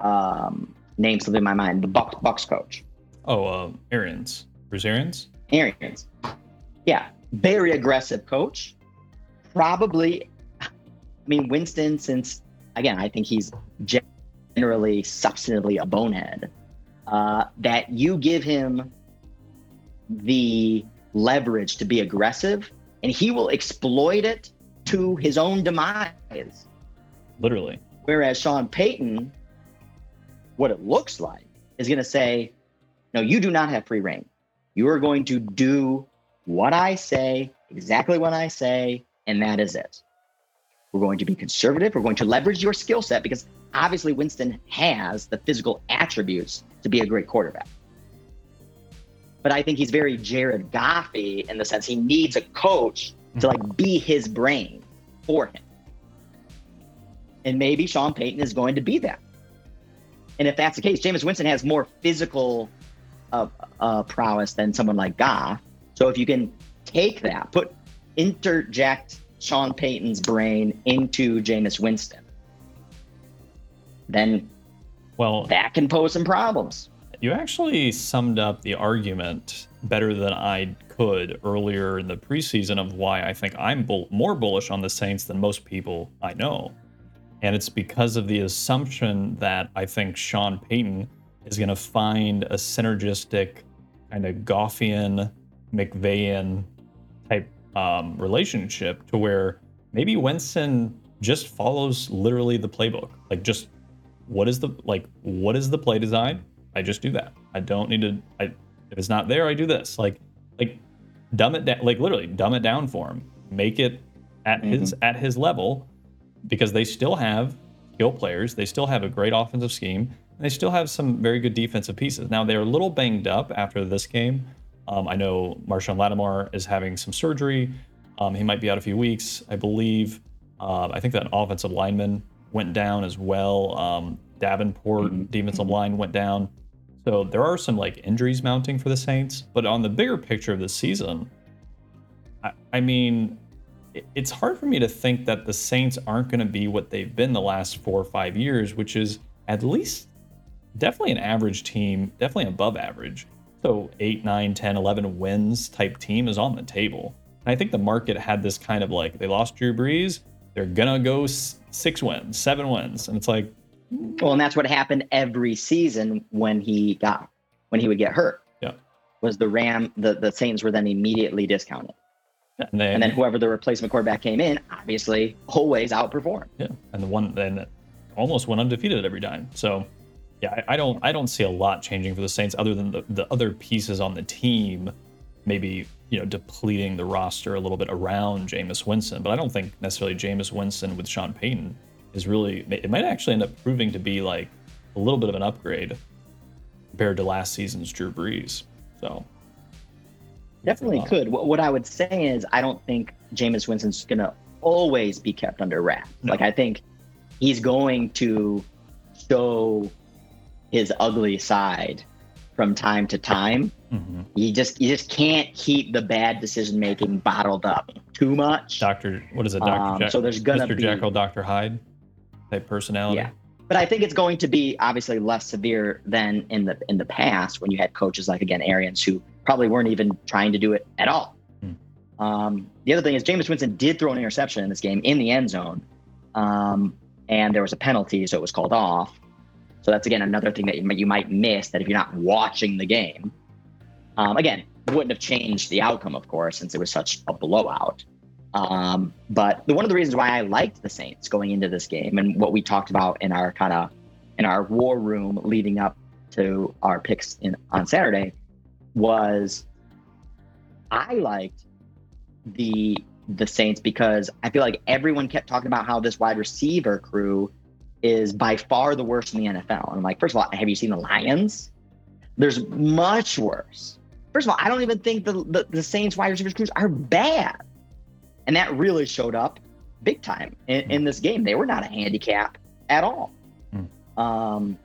um, name something in my mind, the Bucks Bucks coach. Oh, uh, Arians, Bruce Arians. Arians, yeah, very aggressive coach. Probably, I mean Winston. Since again, I think he's generally substantively a bonehead. Uh, that you give him the leverage to be aggressive and he will exploit it to his own demise. Literally. Whereas Sean Payton, what it looks like, is going to say, No, you do not have free reign. You are going to do what I say, exactly what I say, and that is it. We're going to be conservative. We're going to leverage your skill set because obviously Winston has the physical attributes to be a great quarterback but I think he's very Jared Goffy in the sense he needs a coach to like be his brain for him. And maybe Sean Payton is going to be that. And if that's the case, Jameis Winston has more physical uh, prowess than someone like Goff. So if you can take that, put interject Sean Payton's brain into Jameis Winston, then well that can pose some problems. You actually summed up the argument better than I could earlier in the preseason of why I think I'm bull- more bullish on the Saints than most people I know. And it's because of the assumption that I think Sean Payton is going to find a synergistic kind of Goffian, McVayan type um, relationship to where maybe Winston just follows literally the playbook. Like, just what is the like what is the play design? I just do that. I don't need to. I, if it's not there, I do this. Like, like dumb it down. Like literally, dumb it down for him. Make it at mm-hmm. his at his level, because they still have skill players. They still have a great offensive scheme. They still have some very good defensive pieces. Now they're a little banged up after this game. Um, I know Marshon Lattimore is having some surgery. Um, he might be out a few weeks, I believe. Uh, I think that offensive lineman went down as well. Um, Davenport mm-hmm. defensive line went down. So there are some like injuries mounting for the Saints, but on the bigger picture of the season, I, I mean, it, it's hard for me to think that the Saints aren't going to be what they've been the last four or five years, which is at least definitely an average team, definitely above average. So 8, 9, 10, 11 wins type team is on the table. And I think the market had this kind of like, they lost Drew Brees, they're going to go six wins, seven wins. And it's like, well, and that's what happened every season when he got when he would get hurt. Yeah. was the Ram, the, the Saints were then immediately discounted. And, they, And then whoever the replacement quarterback came in, obviously always outperformed. yeah, and the one then almost went undefeated every time. So yeah, I, I don't I don't see a lot changing for the Saints other than the, the other pieces on the team, maybe you know depleting the roster a little bit around Jameis Winston. But I don't think necessarily Jameis Winston with Sean Payton is really it might actually end up proving to be like a little bit of an upgrade compared to last season's Drew Brees. So Definitely could. What, what I would say is, I don't think Jameis Winston's going to always be kept under wraps. No. Like, I think he's going to show his ugly side from time to time. mhm. You just you just can't keep the bad decision making bottled up too much. Doctor, what is it, Doctor Um, Jack- so there's gonna Mr. be- Jekyll, Doctor Hyde type personality. Yeah. But I think it's going to be obviously less severe than in the in the past when you had coaches like again Arians who probably weren't even trying to do it at all. Hmm. Um, the other thing is Jameis Winston did throw an interception in this game in the end zone, um, and there was a penalty, so it was called off. So that's again another thing that you might, you might miss that if you're not watching the game. Um, again, wouldn't have changed the outcome, of course, since it was such a blowout. Um, but the, one of the reasons why I liked the Saints going into this game and what we talked about in our kind of in our war room leading up to our picks in on Saturday was I liked the the Saints because I feel like everyone kept talking about how this wide receiver crew is by far the worst in the NFL. And I'm like, first of all, have you seen the Lions? There's much worse. First of all, I don't even think the, the, the Saints wide receivers crews are bad. And that really showed up big time in, in this game. They were not a handicap at all. Hmm. Um,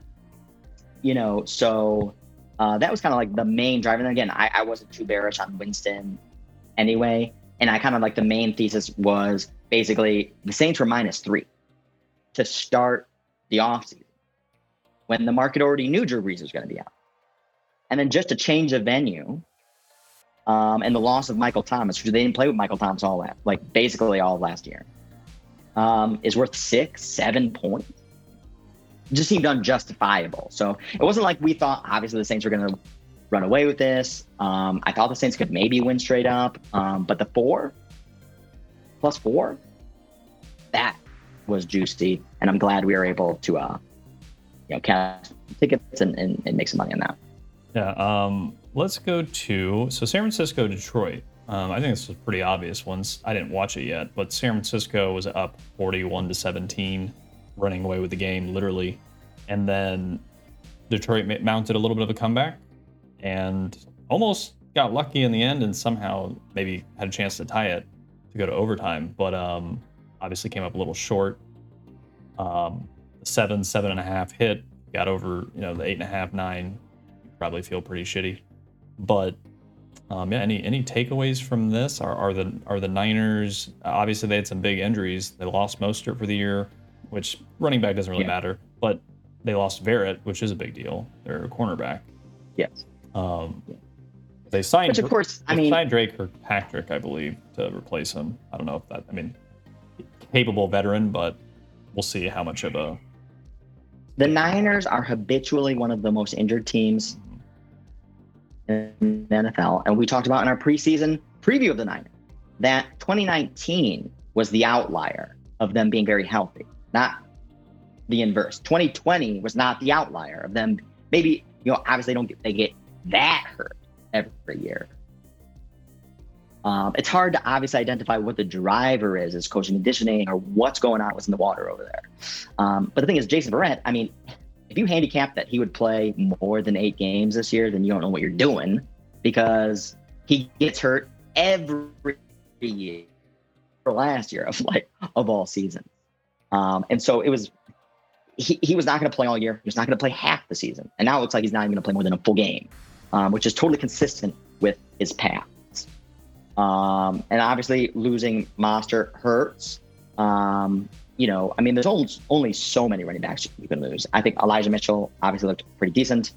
you know, so uh, that was kind of like the main driver. And again, I, I wasn't too bearish on Winston anyway. And I kind of like the main thesis was basically the Saints were minus three to start the offseason when the market already knew Drew Brees was going to be out. And then just to change a venue um, and the loss of Michael Thomas, they didn't play with Michael Thomas all last, like basically all of last year, um, is worth six, seven points. It just seemed unjustifiable. So it wasn't like we thought, obviously, the Saints were going to run away with this. Um, I thought the Saints could maybe win straight up, um, but the four plus four, that was juicy, and I'm glad we were able to, uh, you know, catch tickets and, and, and make some money on that. Yeah. Um, let's go to so San Francisco, Detroit. Um, I think this was pretty obvious once I didn't watch it yet, but San Francisco was up 41 to 17, running away with the game literally, and then Detroit mounted a little bit of a comeback and almost got lucky in the end, and somehow maybe had a chance to tie it to go to overtime, but um, obviously came up a little short. Um, seven, seven and a half hit got over, you know, the eight and a half, nine probably feel pretty shitty. But um, yeah, any any takeaways from this? Are, are the are the Niners obviously they had some big injuries. They lost Mostert for the year, which running back doesn't really Yeah. matter. But they lost Verrett, which is a big deal. They're a cornerback. Yes. Um, they signed. Which, of course, I mean, signed Dre Kirkpatrick, I believe, to replace him. I don't know if that. I mean, capable veteran, but we'll see how much of a the Niners are habitually one of the most injured teams in the NFL. And we talked about in our preseason preview of the Niners that 2019 was the outlier of them being very healthy, not the inverse. 2020 was not the outlier of them. Maybe, you know, obviously they don't get, they get that hurt every year. Um, it's hard to obviously identify what the driver is, is coaching conditioning or what's going on what's in the water over there. Um, but the thing is, Jason Verrett, I mean, if you handicap that he would play more than eight games this year, then you don't know what you're doing because he gets hurt every year for last year of like of all seasons. Um, and so it was he, he was not going to play all year. He was not going to play half the season. And now it looks like he's not even going to play more than a full game, um, which is totally consistent with his past. Um, and obviously losing Mostert hurts. Um, you know, I mean, there's only, only so many running backs you can lose. I think Elijah Mitchell obviously looked pretty decent.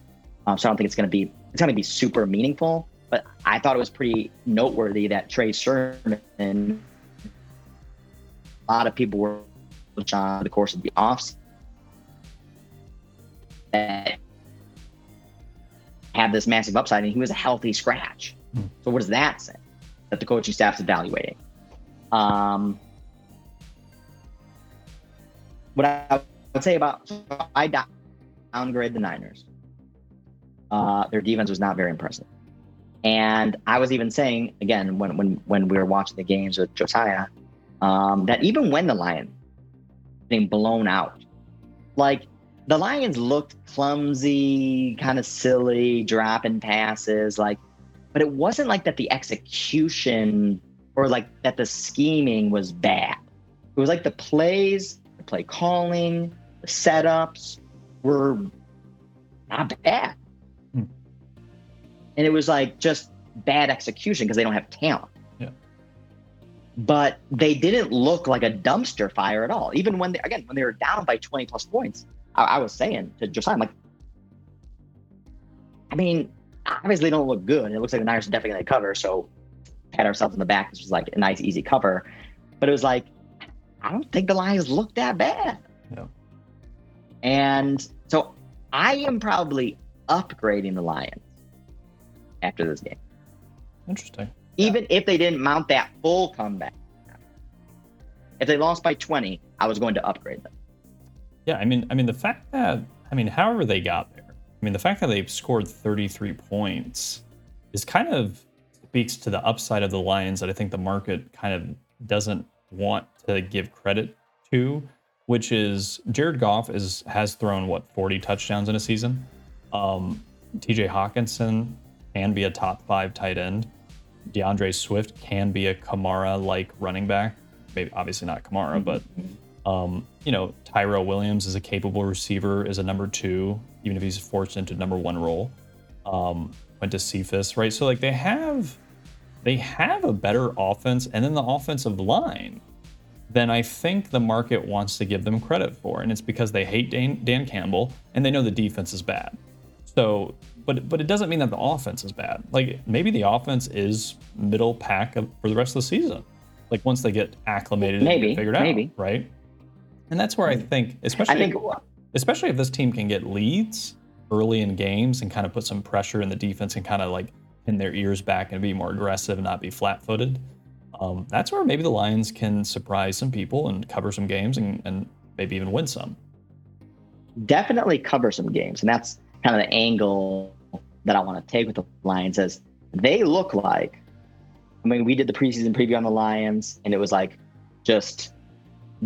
Um, so I don't think it's going to be it's going to be super meaningful. But I thought it was pretty noteworthy that Trey Sermon, a lot of people were on the course of the offseason that have this massive upside, and he was a healthy scratch. Hmm. So what does that say? That the coaching staff's evaluating. Um, what I would say about I downgrade the Niners. Uh, their defense was not very impressive, and I was even saying again when when when we were watching the games with Josiah um, that even when the Lions being blown out, like the Lions looked clumsy, kind of silly, dropping passes, like, but it wasn't like that the execution or like that the scheming was bad. It was like the plays, the play calling, the setups were not bad. Hmm. And it was like just bad execution because they don't have talent. Yeah. But they didn't look like a dumpster fire at all. Even when they again when they were down by 20 plus points, I, I was saying to Josiah, I'm like, I mean, obviously they don't look good. It looks like the Niners are definitely gonna cover. So pat ourselves in the back. This was like a nice, easy cover. But it was like, I don't think the Lions look that bad. No. And so I am probably upgrading the Lions after this game. Interesting. Even if they didn't mount that full comeback. If they lost by 20, I was going to upgrade them. Yeah, I mean, I mean the fact that I mean, however they got there, I mean, the fact that they've scored 33 points is kind of speaks to the upside of the Lions that I think the market kind of doesn't want to give credit to, which is Jared Goff is has thrown what 40 touchdowns in a season. Um, T.J. Hockenson can be a top five tight end. D'Andre Swift can be a Kamara-like running back. Maybe obviously not Kamara, but um, you know, Tyrell Williams is a capable receiver, is a number two, even if he's forced into number one role. Um, Quintez Cephus, right? So like they have they have a better offense and then the offensive line than I think the market wants to give them credit for. And it's because they hate Dan, Dan Campbell and they know the defense is bad. So but but it doesn't mean that the offense is bad. Like maybe the offense is middle pack of, for the rest of the season. Like once they get acclimated Maybe, and figured maybe. out, right? And that's where I think, especially I think especially if this team can get leads early in games and kind of put some pressure in the defense and kind of like pin their ears back and be more aggressive and not be flat-footed. Um, that's where maybe the Lions can surprise some people and cover some games and, and maybe even win some. definitely cover some games. And that's kind of the angle that I want to take with the Lions as they look like I mean, we did the preseason preview on the Lions and it was like just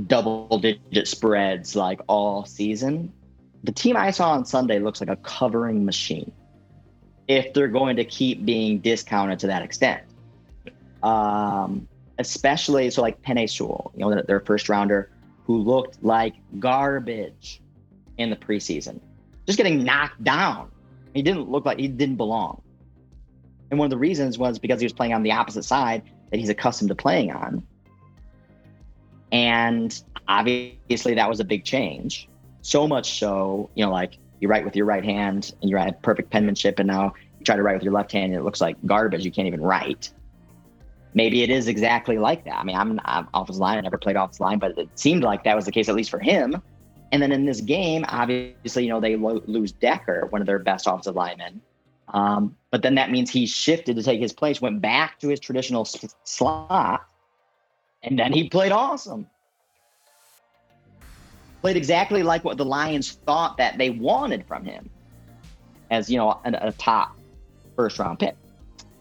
double digit spreads like all season. The team I saw on Sunday looks like a covering machine if they're going to keep being discounted to that extent. Um, especially so like Penei Sewell, you know, their first rounder who looked like garbage in the preseason, just getting knocked down. He didn't look like he didn't belong. And one of the reasons was because he was playing on the opposite side that he's accustomed to playing on. And obviously that was a big change. So much so, you know, like you write with your right hand and you had perfect penmanship, and now you try to write with your left hand and it looks like garbage. You can't even write. Maybe it is exactly like that. I mean, I'm, I'm offensive line. I never played offensive line, but it seemed like that was the case, at least for him. And then in this game, obviously, you know, they lo- lose Decker, one of their best offensive linemen. Um, but then that means he shifted to take his place, went back to his traditional s- slot, and then he played awesome. Played exactly like what the Lions thought that they wanted from him, as you know, a, a top first round pick.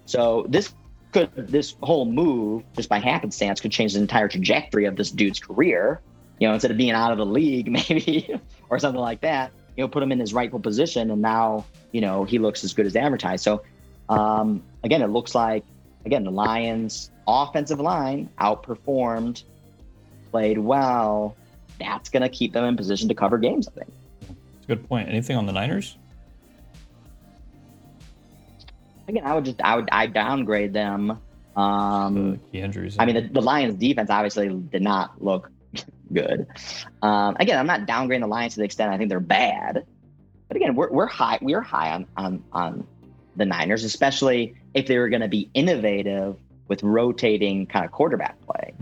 So this could, this whole move, just by happenstance, could change the entire trajectory of this dude's career. You know, instead of being out of the league, (laughs) maybe, or something like that, you know, put him in his rightful position, and now you know he looks as good as advertised. So um, again, it looks like again the Lions' offensive line outperformed, played well. That's going to keep them in position to cover games. I think. It's a good point. Anything on the Niners? Again, I would just I would I downgrade them. Um, the key injuries. I mean, the, the Lions' defense obviously did not look (laughs) good. Um, again, I'm not downgrading the Lions to the extent I think they're bad, but again, we're, we're high we're high on on on the Niners, especially if they were going to be innovative with rotating kind of quarterback play.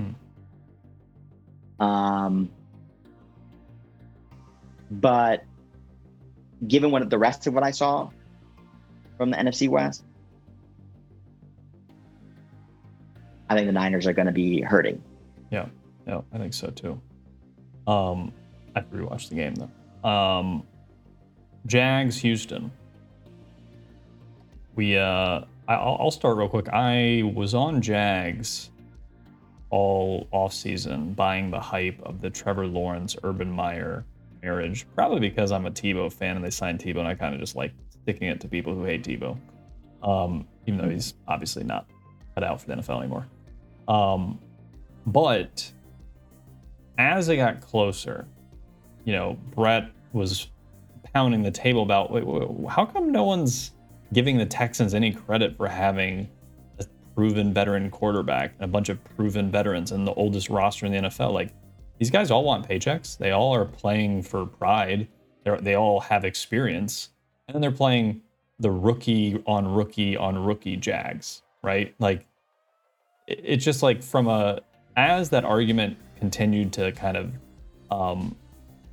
Um, but given what the rest of what I saw, from the NFC West, I think the Niners are going to be hurting. Yeah, yeah, I think so too. Um, I have to rewatch the game though. Um, Jags, Houston. We uh, I'll I'll start real quick. I was on Jags all off season, buying the hype of the Trevor Lawrence Urban Meyer marriage. Probably because I'm a Tebow fan and they signed Tebow, and I kind of just like sticking it to people who hate Tebow, um, even though he's obviously not cut out for the NFL anymore. Um, but as it got closer, you know, Brett was pounding the table about wait, wait, how come no one's giving the Texans any credit for having a proven veteran quarterback and a bunch of proven veterans and the oldest roster in the NFL? Like these guys all want paychecks. They all are playing for pride. They they all have experience, and then they're playing the rookie on rookie on rookie Jags, right? Like it- it's just like from a as that argument continued to kind of um,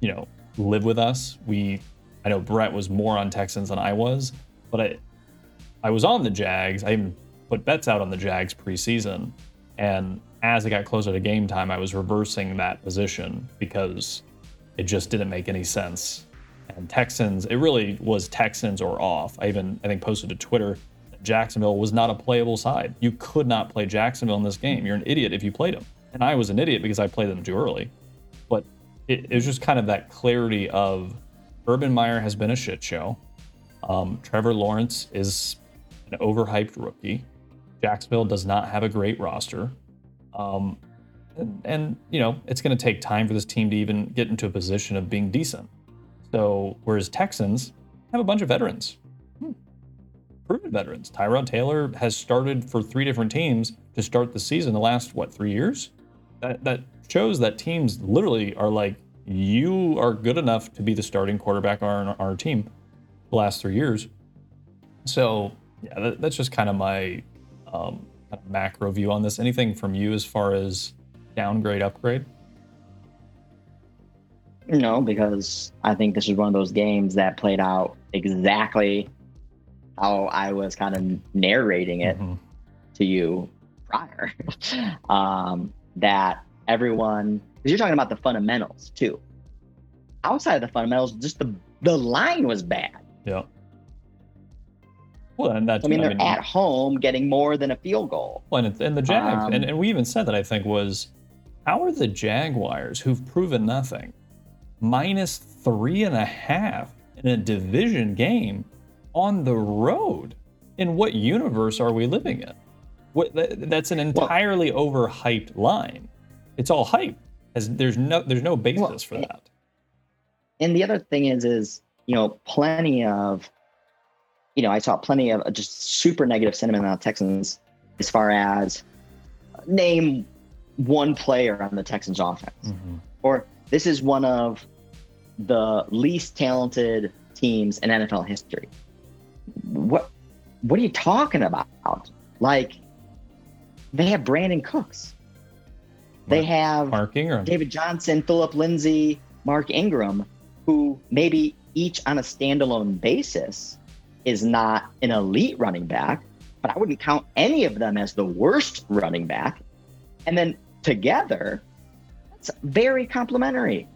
you know live with us we i know brett was more on texans than i was but i i was on the jags. I even put bets out on the jags preseason. And as it got closer to game time i was reversing that position because it just didn't make any sense. And texans it really was texans or off. I even i think posted to twitter jacksonville was not a playable side. You could not play jacksonville in this game. You're an idiot if you played them. And i was an idiot because i played them too early. But it, it was just kind of that clarity of Urban Meyer has been a shit show. Um, Trevor Lawrence is an overhyped rookie. Jacksonville does not have a great roster. Um, and, and, you know, it's going to take time for this team to even get into a position of being decent. So, whereas Texans have a bunch of veterans, Hmm. proven veterans. Tyrod Taylor has started for three different teams to start the season the last, what, three years? That, that shows that teams literally are like, you are good enough to be the starting quarterback on our, our team the last three years. So, yeah, that, that's just kind of my um, kind of macro view on this. Anything from you as far as downgrade, upgrade? No, because I think this is one of those games that played out exactly how I was kind of narrating it Mhm. to you prior. (laughs) um, that everyone, because you're talking about the fundamentals too. Outside of the fundamentals, just the the line was bad. Yeah. Well, and that's I mean, they're at home getting more than a field goal. Well, and, and the Jags, Um, and, and we even said that I think was, how are the Jaguars, who've proven nothing, minus three and a half in a division game on the road? In what universe are we living in? What that, that's an entirely overhyped line. It's all hype. As there's no there's no basis Well, for that. And the other thing is, is you know, plenty of, you know, I saw plenty of just super negative sentiment on the Texans as far as name one player on the Texans offense. Mm-hmm. or this is one of the least talented teams in NFL history. What what are you talking about? Like they have Brandin Cooks. They have Mark Ingram. David Johnson, Philip Lindsay, Mark Ingram, who maybe each on a standalone basis is not an elite running back, but I wouldn't count any of them as the worst running back. And then together, it's very complimentary.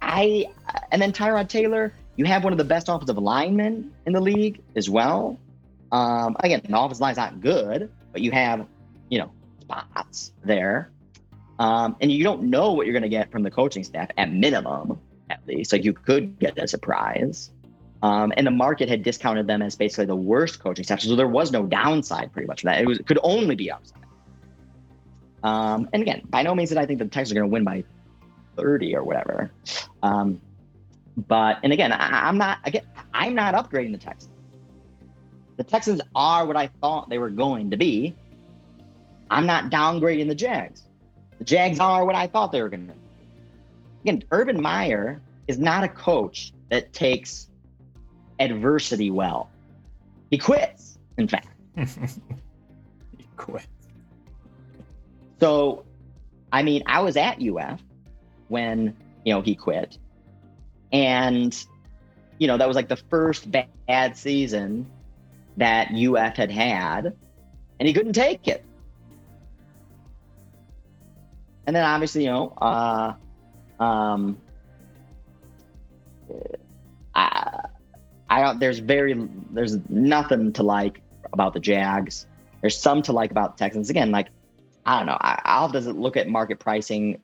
I and then Tyrod Taylor, you have one of the best offensive linemen in the league as well. Um, again, the offensive line's not good, but you have, you know, spots there. Um, and you don't know what you're going to get from the coaching staff at minimum, at least. Like you could get a surprise. Um, and the market had discounted them as basically the worst coaching staff, so there was no downside pretty much for that. It was it could only be upside. Um, and again, by no means did I think the Texans are going to win by 30 or whatever. Um, but and again, I, I'm not again, I'm not upgrading the Texans. The Texans are what I thought they were going to be. I'm not downgrading the Jags. The Jags are what I thought they were going to be. Again, Urban Meyer is not a coach that takes adversity well. He quits, in fact. (laughs) He quit. So, I mean, I was at UF when, you know, he quit. And, you know, that was like the first bad season that UF had had, and he couldn't take it. And then obviously, you know, uh, um, I, I don't. There's very, there's nothing to like about the Jags. There's some to like about the Texans. Again, like I don't know. I, I'll does it look at market pricing,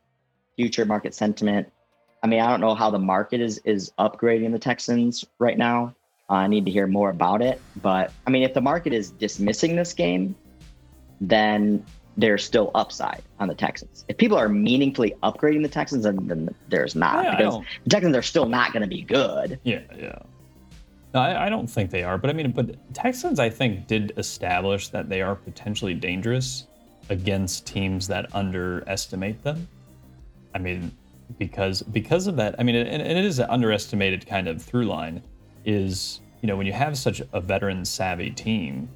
future market sentiment. I mean, I don't know how the market is is upgrading the Texans right now. Uh, I need to hear more about it. But I mean, if the market is dismissing this game, then there's still upside on the Texans. If people are meaningfully upgrading the Texans, then, then there's not Yeah, because the Texans are still not going to be good. Yeah, yeah. No, I, I don't think they are, but I mean, but Texans, I think, did establish that they are potentially dangerous against teams that underestimate them. I mean, because because of that, I mean, and, and it is an underestimated kind of through line. Is you know when you have such a veteran savvy team,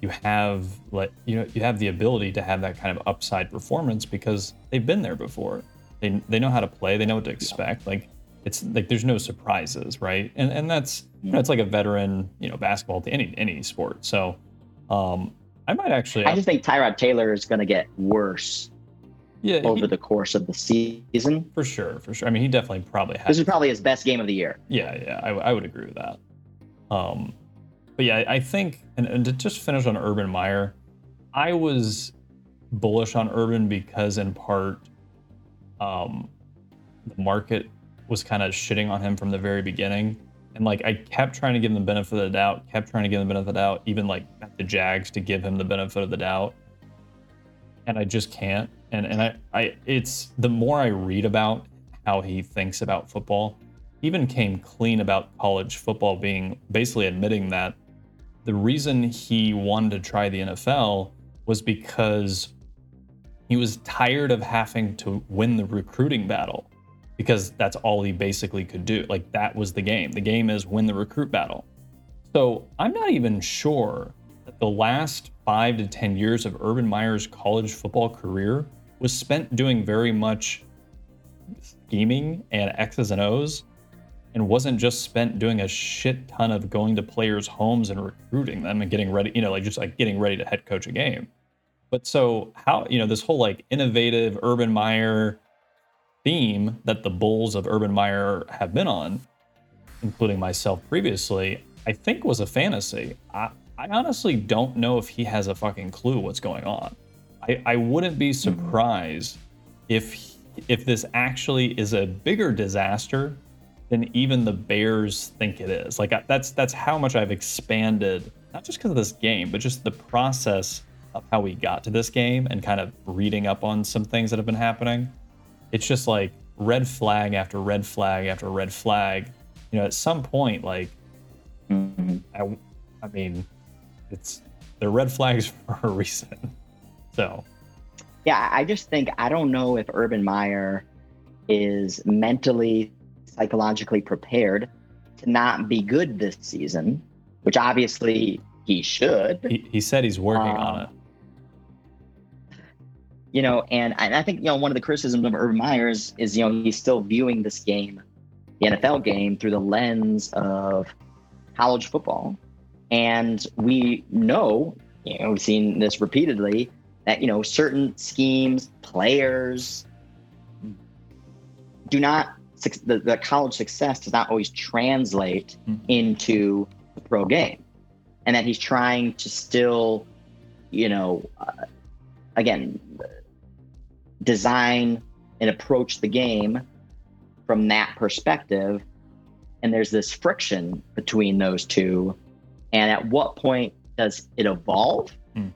you have like you know you have the ability to have that kind of upside performance because they've been there before. They they know how to play. They know what to expect. Like it's like there's no surprises, right? And and that's you know it's like a veteran you know basketball to any any sport. So um I might actually I just think Tyrod Taylor is going to get worse yeah he- over the course of the season. for sure for sure. I mean he definitely probably has This is probably his best game of the year. Yeah, yeah, I, I would agree with that. Um, but yeah, I think, and, and to just finish on Urban Meyer, I was bullish on Urban because, in part, um, the market was kind of shitting on him from the very beginning. And like, I kept trying to give him the benefit of the doubt, kept trying to give him the benefit of the doubt, even like at the Jags to give him the benefit of the doubt. And I just can't. And and I, I it's the more I read about how he thinks about football, even came clean about college football being basically admitting that the reason he wanted to try the NFL was because he was tired of having to win the recruiting battle because that's all he basically could do. Like that was the game. The game is win the recruit battle. So I'm not even sure that the last five to 10 years of Urban Meyer's college football career was spent doing very much scheming and X's and O's and wasn't just spent doing a shit ton of going to players' homes and recruiting them and getting ready, you know, like just like getting ready to head coach a game. But so how, you know, this whole like innovative Urban Meyer theme that the Bulls of Urban Meyer have been on, including myself previously, I think was a fantasy. I, I honestly don't know if he has a fucking clue what's going on. I, I wouldn't be hmm. surprised if he- if this actually is a bigger disaster than even the Bears think it is. Like I- that's that's how much I've expanded, not just because of this game, but just the process of how we got to this game and kind of reading up on some things that have been happening. It's just like red flag after red flag after red flag. You know, at some point, like Mhm. I, I mean, it's they're red flags (laughs) for a reason. So Yeah, I just think I don't know if Urban Meyer is mentally, psychologically prepared to not be good this season, which obviously he should. he, he said he's working on Um, it. You know, and I, I think you know one of the criticisms of Urban Meyer is, is you know he's still viewing this game, the NFL game, through the lens of college football, and we know, you know, we've seen this repeatedly that you know certain schemes, players do not the, the college success does not always translate Mhm. into the pro game, and that he's trying to still, you know, uh, again design and approach the game from that perspective. And there's this friction between those two. And at what point does it evolve? Hmm.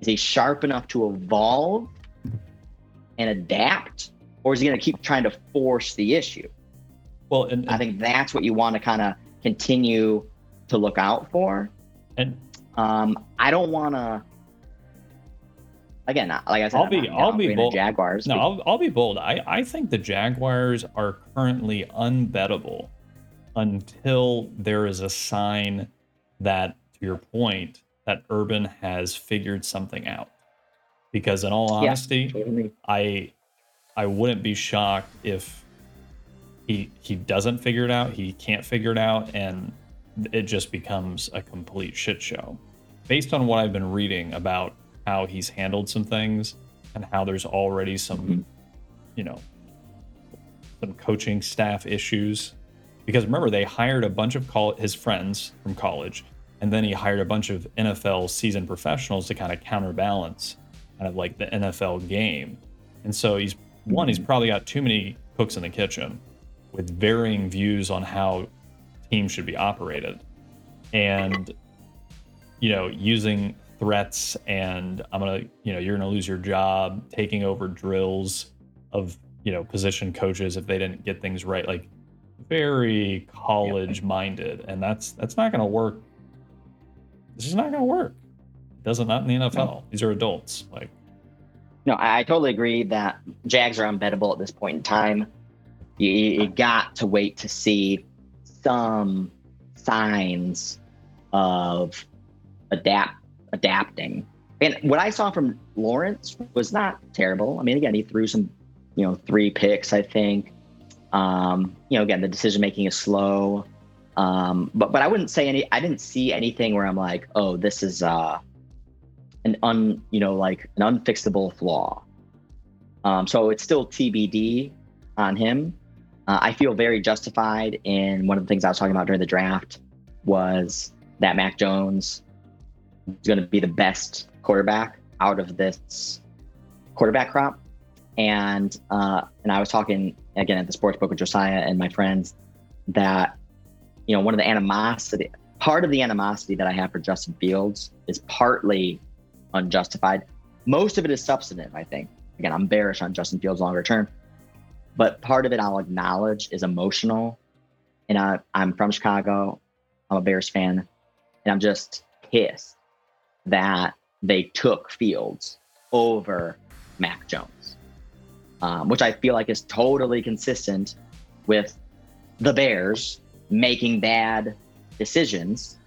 is he sharp enough to evolve and adapt? Or is he going to keep trying to force the issue? Well, and, i think that's what you want to kind of continue to look out for. And um, I don't want to. Again, like I said, I'll I'm be- I'll be bold- Jaguars. no, I'll, I'll be bold. I, I think the Jaguars are currently unbettable until there is a sign that, to your point, that Urban has figured something out. Because in all Yeah. honesty, Totally. I I wouldn't be shocked if he he doesn't figure it out, he can't figure it out, and it just becomes a complete shit show. Based on what I've been reading about how he's handled some things and how there's already some, Mhm. you know, some coaching staff issues. Because remember, they hired a bunch of col- his friends from college, and then he hired a bunch of NFL seasoned professionals to kind of counterbalance kind of like the NFL game. And so he's one, he's probably got too many cooks in the kitchen with varying views on how teams should be operated. And you know, using threats and I'm gonna, you know, you're gonna lose your job, taking over drills of, you know, position coaches if they didn't get things right, like very college minded. And that's that's not gonna work. This is not gonna work. It doesn't not in the NFL. These are adults. Like No, I, I totally agree that Jags are unbettable at this point in time. You, you got to wait to see some signs of adapt adapting. And what I saw from Lawrence was not terrible. I mean, again, he threw some, you know, three picks, I think. Um, you know, again, the decision making is slow. Um, but but I wouldn't say any. I didn't see anything where I'm like, oh, this is uh, an un, you know, like an unfixable flaw. Um, so it's still TBD on him. Uh, I feel very justified in one of the things I was talking about during the draft was that Mac Jones going to be the best quarterback out of this quarterback crop. And uh, and I was talking again at the sports book with Josiah and my friends that you know one of the animosity part of the animosity that I have for Justin Fields is partly unjustified. Most of it is substantive, I think. Again, I'm bearish on Justin Fields longer term, but part of it I'll acknowledge is emotional. And I, I'm from Chicago. I'm a Bears fan, and I'm just pissed that they took Fields over Mac Jones, um, which I feel like is totally consistent with the Bears making bad decisions.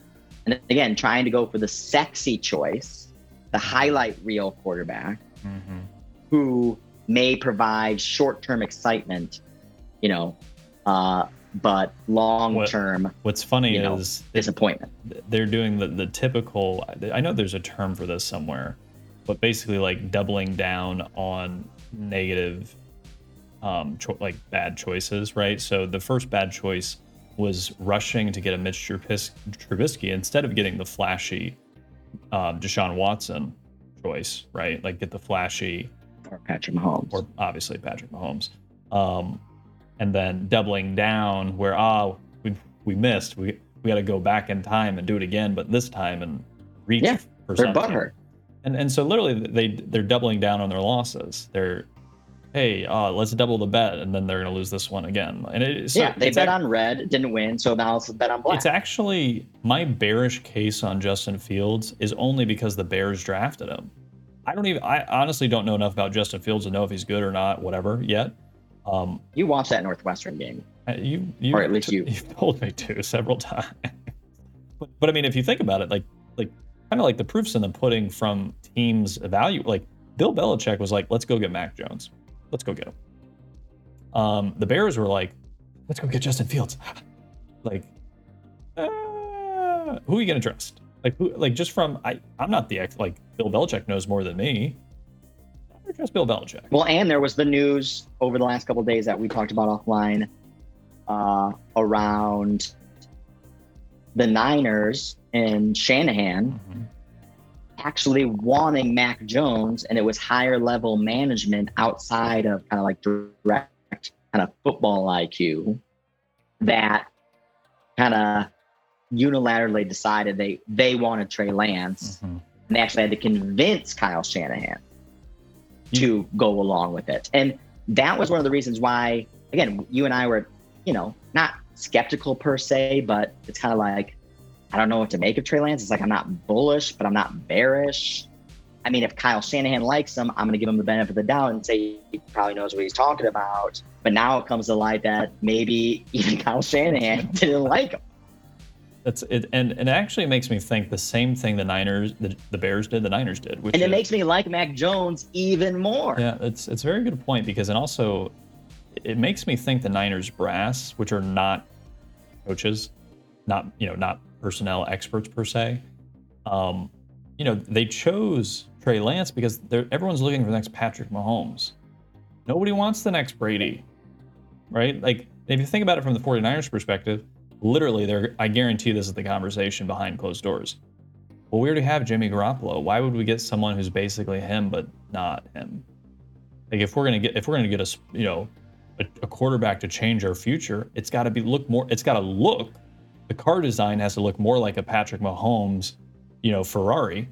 And again, trying to go for the sexy choice, the highlight reel quarterback who may provide short term excitement, you know, uh, but long term what's funny You know, is disappointment. they're doing the, the typical i know there's a term for this somewhere but basically like doubling down on negative um cho- like bad choices right so the first bad choice was rushing to get a mitch Trubis- trubisky instead of getting the flashy um, deshaun watson choice right like get the flashy Or Patrick Mahomes. or obviously Patrick Mahomes. Um, and then doubling down where ah we we missed we we got to go back in time and do it again, but this time and reach Yeah, for They're something. butthurt. And and so literally they they're doubling down on their losses. They're hey uh, let's double the bet and then they're gonna lose this one again. And it, so yeah, they bet ac- on red, didn't win, so now let's bet on black. It's actually my bearish case on Justin Fields is only because the Bears drafted him. I don't even I honestly don't know enough about Justin Fields to know if he's good or not, whatever yet. Um, you watched that Northwestern game. Uh, You, you, Or at least you. You've (laughs) told me to several times. but, but I mean, if you think about it, like, like kind of like the proofs in the pudding from teams evaluate. Like Bill Belichick was like, "Let's go get Mac Jones. Let's go get him." Um, the Bears were like, "Let's go get Justin Fields." (sighs) like, uh, who are you gonna trust? Like, who? Like, just from I, I'm not the ex. Like, Bill Belichick knows more than me. Trust Bill Belichick. Well, and there was the news over the last couple of days that we talked about offline uh, around the Niners and Shanahan Mhm. actually wanting Mac Jones, and it was higher level management outside of kind of like direct kind of football IQ that kind of unilaterally decided they they wanted Trey Lance, Mhm. and they actually had to convince Kyle Shanahan to go along with it. And that was one of the reasons why, again, you and I were, you know, not skeptical per se, but it's kind of like, I don't know what to make of Trey Lance. It's like, I'm not bullish, but I'm not bearish. I mean, if Kyle Shanahan likes him, I'm going to give him the benefit of the doubt and say he probably knows what he's talking about. But now it comes to light that maybe (laughs) even Kyle Shanahan (laughs) didn't like him. That's it, and and it actually makes me think the same thing the Niners, the, the Bears did, the Niners did, which And it is- makes me like Mac Jones even more. yeah, it's it's a very good point because and also it makes me think the Niners brass, which are not coaches, not you know not personnel experts per se, um, you know they chose Trey Lance because everyone's looking for the next Patrick Mahomes. Nobody wants the next Brady, right? Like if you think about it from the 49ers perspective, literally, they're I guarantee this is the conversation behind closed doors. Well, we already have Jimmy Garoppolo. Why would we get someone who's basically him but not him? Like if we're gonna get if we're gonna get a you know a, a quarterback to change our future, it's got to be look more. It's got to look. The car design has to look more like a Patrick Mahomes, you know, Ferrari.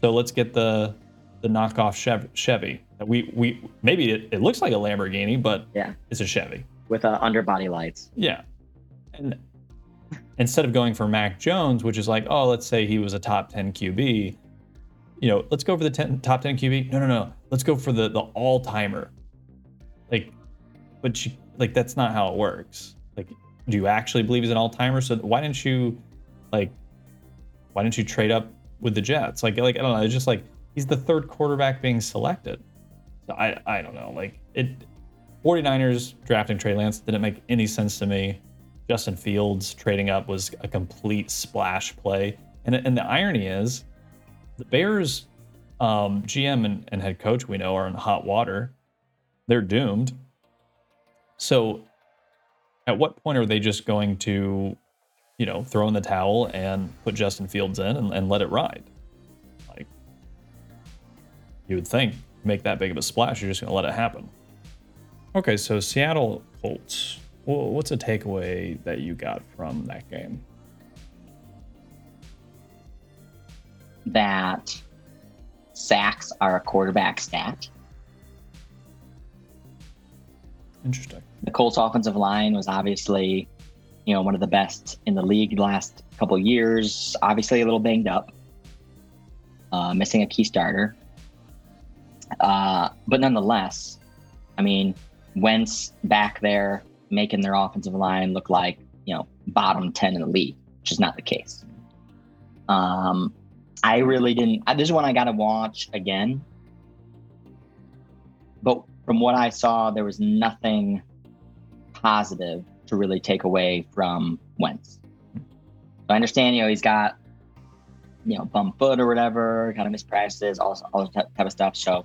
So let's get the the knockoff Chevy. We we maybe it, it looks like a Lamborghini, but yeah, it's a Chevy with uh, underbody lights. Yeah, and instead of going for Mac Jones, which is like, oh, let's say he was a top 10 QB, you know, let's go for the 10, top 10 QB. No, no, no. Let's go for the the all timer. Like, but you, like that's not how it works. Like, do you actually believe he's an all timer? So why didn't you, like, why didn't you trade up with the Jets? Like, like I don't know. It's just like he's the third quarterback being selected. So I I don't know. Like it, 49ers drafting Trey Lance didn't make any sense to me. Justin Fields trading up was a complete splash play. And, and the irony is, the Bears um, GM and, and head coach we know are in hot water. They're doomed. So, at what point are they just going to, you know, throw in the towel and put Justin Fields in and, and let it ride? Like, you would think, make that big of a splash, you're just going to let it happen. Okay, so Seattle Colts. What's a takeaway that you got from that game? That sacks are a quarterback stat. Interesting. The Colts offensive line was obviously, you know, one of the best in the league the last couple years. Obviously, a little banged up, uh, missing a key starter. Uh, but nonetheless, I mean, Wentz back there making their offensive line look like you know bottom 10 in the league which is not the case. Um i really didn't this is one i gotta watch again. But from what i saw there was nothing positive to really take away from wentz. So i understand you know he's got you know bum foot or whatever kind of mispractices all, all that type of stuff. So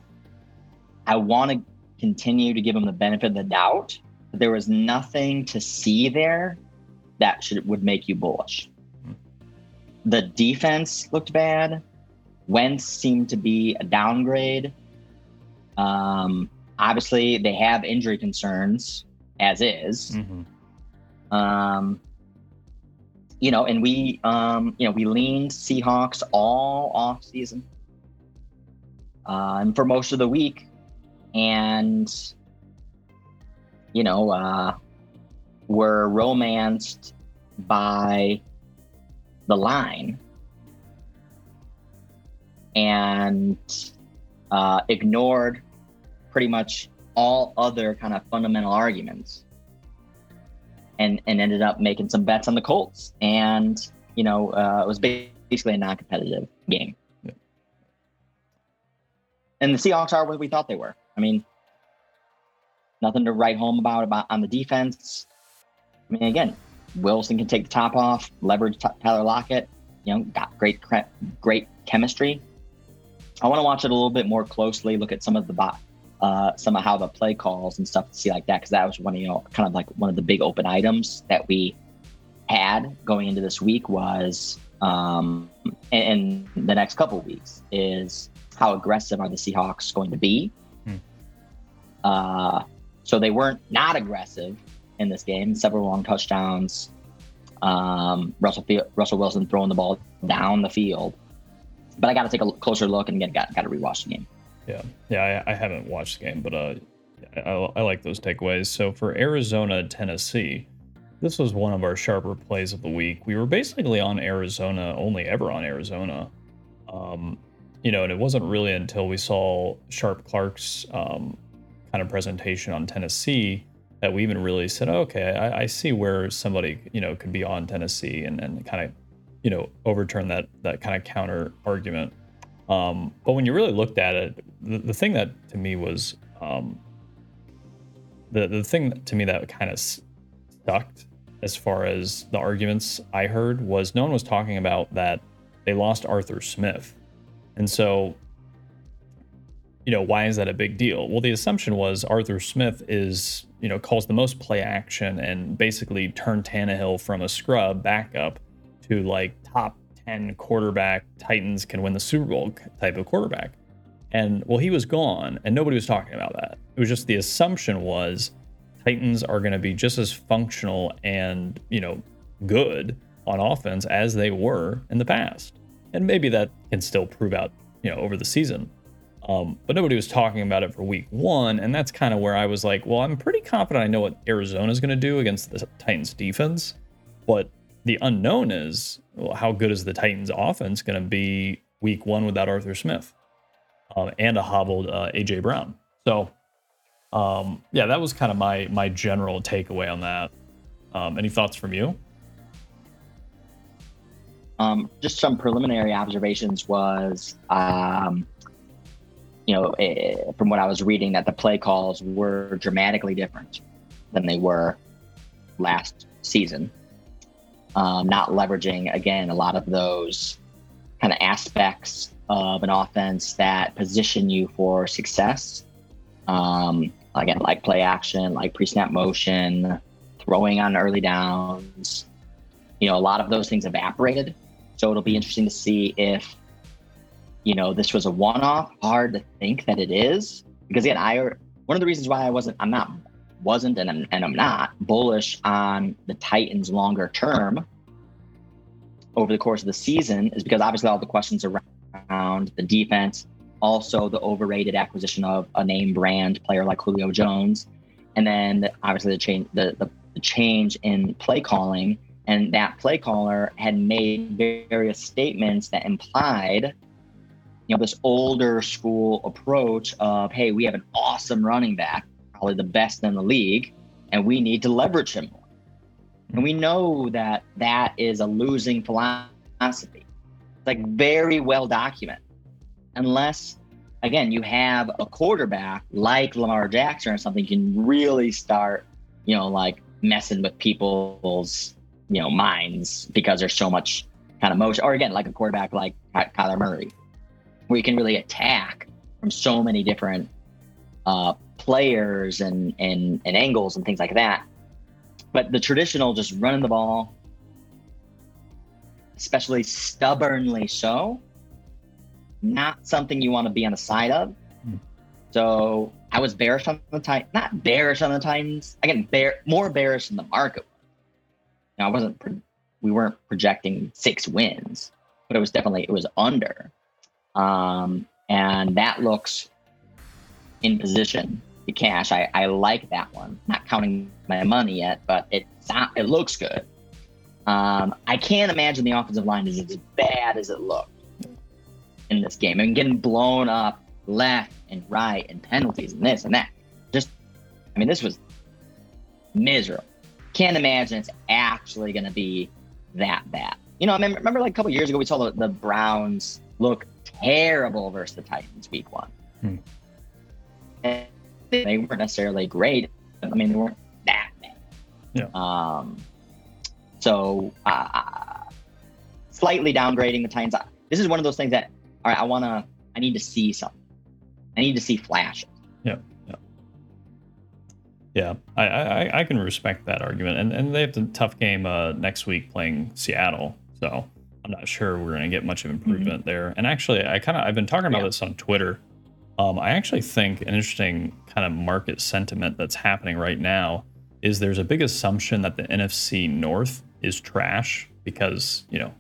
i want to continue to give him the benefit of the doubt there was nothing to see there that should would make you bullish. The defense looked bad. Wentz seemed to be a downgrade. Um, obviously, they have injury concerns as is. Mm-hmm. Um, you know, and we, um, you know, we leaned Seahawks all off season, uh, and for most of the week, and you know, uh, were romanced by the line. And uh, ignored pretty much all other kind of fundamental arguments. And and ended up making some bets on the Colts. And you know uh, it was basically a non-competitive game. Yeah. and the Seahawks are what we thought they were. I mean Nothing to write home about about on the defense. I mean, again, Wilson can take the top off, leverage t- Tyler Lockett. You know, got great great chemistry. I want to watch it a little bit more closely. Look at some of the bot, uh, some of how the play calls and stuff to see like that because that was one of you know kind of like one of the big open items that we had going into this week was um, in, in the next couple weeks is how aggressive are the Seahawks going to be? Hmm. Uh, so they weren't not aggressive in this game. Several long touchdowns. Um, Russell Russell Wilson throwing the ball down the field. But I got to take a closer look and get got got to rewatch the game. Yeah, yeah, I, I haven't watched the game, but uh, I, I like those takeaways. So for Arizona Tennessee, this was one of our sharper plays of the week. We were basically on Arizona, only ever on Arizona. Um, you know, and it wasn't really until we saw Sharp Clarke's um, kind of presentation on Tennessee that we even really said, okay, I, I see where somebody you know could be on Tennessee and, and kind of you know overturn that that kind of counter argument. Um, but when you really looked at it, the, the thing that to me was um, the the thing to me that kind of sucked as far as the arguments I heard was no one was talking about that they lost Arthur Smith. And so, you know, why is that a big deal? Well, the assumption was Arthur Smith is, you know, calls the most play action and basically turned Tannehill from a scrub backup to like top 10 quarterback, Titans can win the Super Bowl type of quarterback. And well, he was gone and nobody was talking about that. It was just the assumption was Titans are going to be just as functional and, you know, good on offense as they were in the past. And maybe that can still prove out, you know, over the season. Um, but nobody was talking about it for week one. And that's kind of where I was like, well, I'm pretty confident I know what Arizona is going to do against the Titans defense. But the unknown is well, how good is the Titans offense going to be week one without Arthur Smith um, and a hobbled uh, AJ Brown? So, um, yeah, that was kind of my my general takeaway on that. Um, any thoughts from you? Um, just some preliminary observations was, um, you know, eh, from what I was reading, that the play calls were dramatically different than they were last season. Um, not leveraging again a lot of those kind of aspects of an offense that position you for success. Um, again, like play action, like pre-snap motion, throwing on early downs. You know, a lot of those things evaporated so it'll be interesting to see if, you know, this was a one-off. Hard to think that it is because again, I one of the reasons why I wasn't, I'm not, wasn't, and I'm, and I'm not bullish on the Titans longer term over the course of the season is because obviously all the questions around the defense, also the overrated acquisition of a name brand player like Julio Jones, and then obviously the change the, the, the change in play calling and that play caller had made various statements that implied, you know, this older school approach of, hey, we have an awesome running back, probably the best in the league, and we need to leverage him more. And we know that that is a losing philosophy. It's like very well documented. Unless, again, you have a quarterback like Lamar Jackson or something, can really start, you know, like messing with people's you know minds because there's so much kind of motion. Or again, like a quarterback like Kyler Murray, where you can really attack from so many different uh, players and, and and angles and things like that. But the traditional just running the ball, especially stubbornly so, not something you want to be on the side of. Hmm. So I was bearish on the time, not bearish on the Titans. Again, bear more bearish than the market Now I wasn't, we weren't projecting six wins, but it was definitely, it was under. Um, and that looks in position to cash. I, I like that one. Not counting my money yet, but it it looks good. Um, I can't imagine the offensive line is as bad as it looked in this game I and getting blown up left and right and penalties and this and that. Just, I mean, this was miserable can't imagine it's actually going to be that bad. You know, I mean, remember like a couple years ago, we saw the, the, Browns look terrible versus the Titans week one. Hmm. And they weren't necessarily great. I mean, they weren't that bad. Yeah. Um, so, uh, slightly downgrading the Titans. This is one of those things that, all right, I want to, I need to see something. I need to see flashes. Yeah. Yeah, I, I, I can respect that argument, and and they have the tough game uh, next week playing Seattle, so I'm not sure we're going to get much of improvement mm-hmm. there. And actually, I kind of I've been talking about yeah. this on Twitter. Um, I actually think an interesting kind of market sentiment that's happening right now is there's a big assumption that the NFC North is trash because you know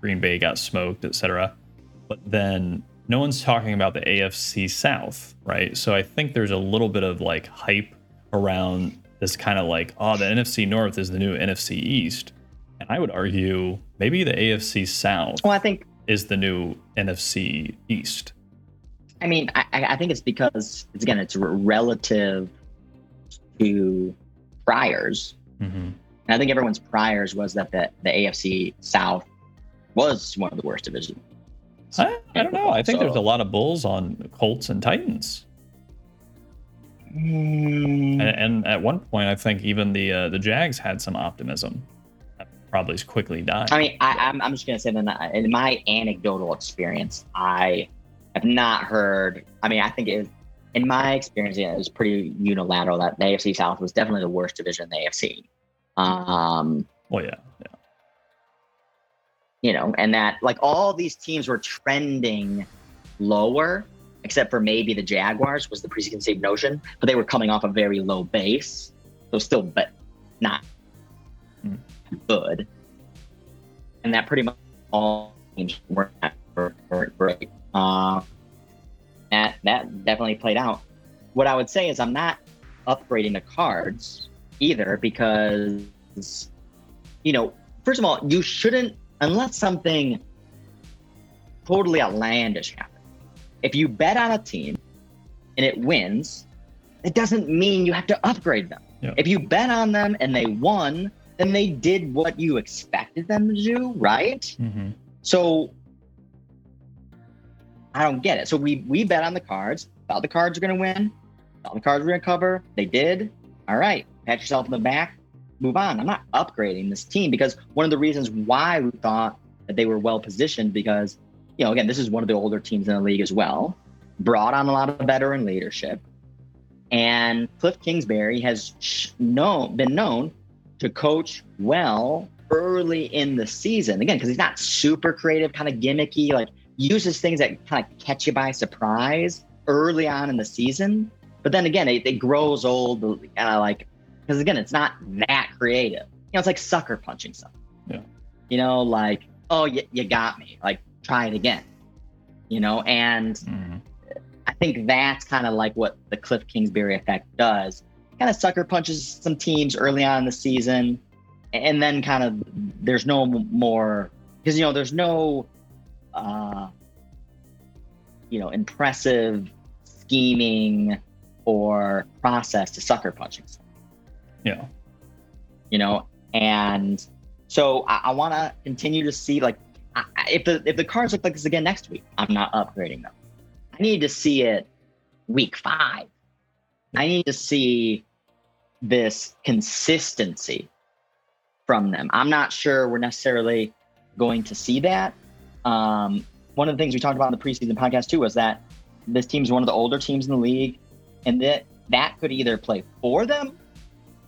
Green Bay got smoked, etc. But then no one's talking about the AFC South, right? So I think there's a little bit of like hype around this kind of like, oh, the NFC North is the new NFC East. And I would argue maybe the AFC South well, I think is the new NFC East. I mean, I, I think it's because it's again, it's relative to priors. Mm-hmm. And I think everyone's priors was that the, the AFC South was one of the worst divisions. I, I don't know. I think so, there's a lot of bulls on Colts and Titans. Mm, And, and at one point, I think even the uh, the Jags had some optimism. Probably is quickly died. I mean, I, I'm, I'm just gonna say that in my anecdotal experience, I have not heard. I mean, I think it, in my experience, yeah, it was pretty unilateral that the AFC South was definitely the worst division in the AFC. Um, well, yeah, yeah. you know, and that like all these teams were trending lower, except for maybe the Jaguars was the preconceived notion, but they were coming off a very low base, so still, but not Hmm. Good. And that pretty much all teams were were, were great. Uh, that that definitely played out. What I would say is I'm not upgrading the cards either because you know, first of all, you shouldn't unless something totally outlandish happens. If you bet on a team and it wins, it doesn't mean you have to upgrade them. Yeah. If you bet on them and they won, then they did what you expected them to do, right? hmm So I don't get it. So we we bet on the cards, thought the cards were gonna win, thought the cards were gonna cover. They did. All right, pat yourself in the back, move on. I'm not upgrading this team because one of the reasons why we thought that they were well positioned because you know again this is one of the older teams in the league as well, brought on a lot of veteran leadership, and Kliff Kingsbury has known been known to coach well early in the season again because he's not super creative, kind of gimmicky, like uses things that kind of catch you by surprise early on in the season. But then again, it, it grows old, kind of like because again, it's not that creative. You know, it's like sucker punching something. Yeah. You know, like oh, you, you got me. Like try it again. You know, and hmm I think that's kind of like what the Kliff Kingsbury effect does. Kind of sucker punches some teams early on in the season, and then kind of there's no more because you know there's no, uh, you know, impressive scheming or process to sucker punching. Yeah. You know, and so I, I want to continue to see like I, if the if the cards look like this again next week, I'm not upgrading them. I need to see it week five. I need to see this consistency from them. I'm not sure we're necessarily going to see that. Um, one of the things we talked about in the preseason podcast too was that this team is one of the older teams in the league, and that that could either play for them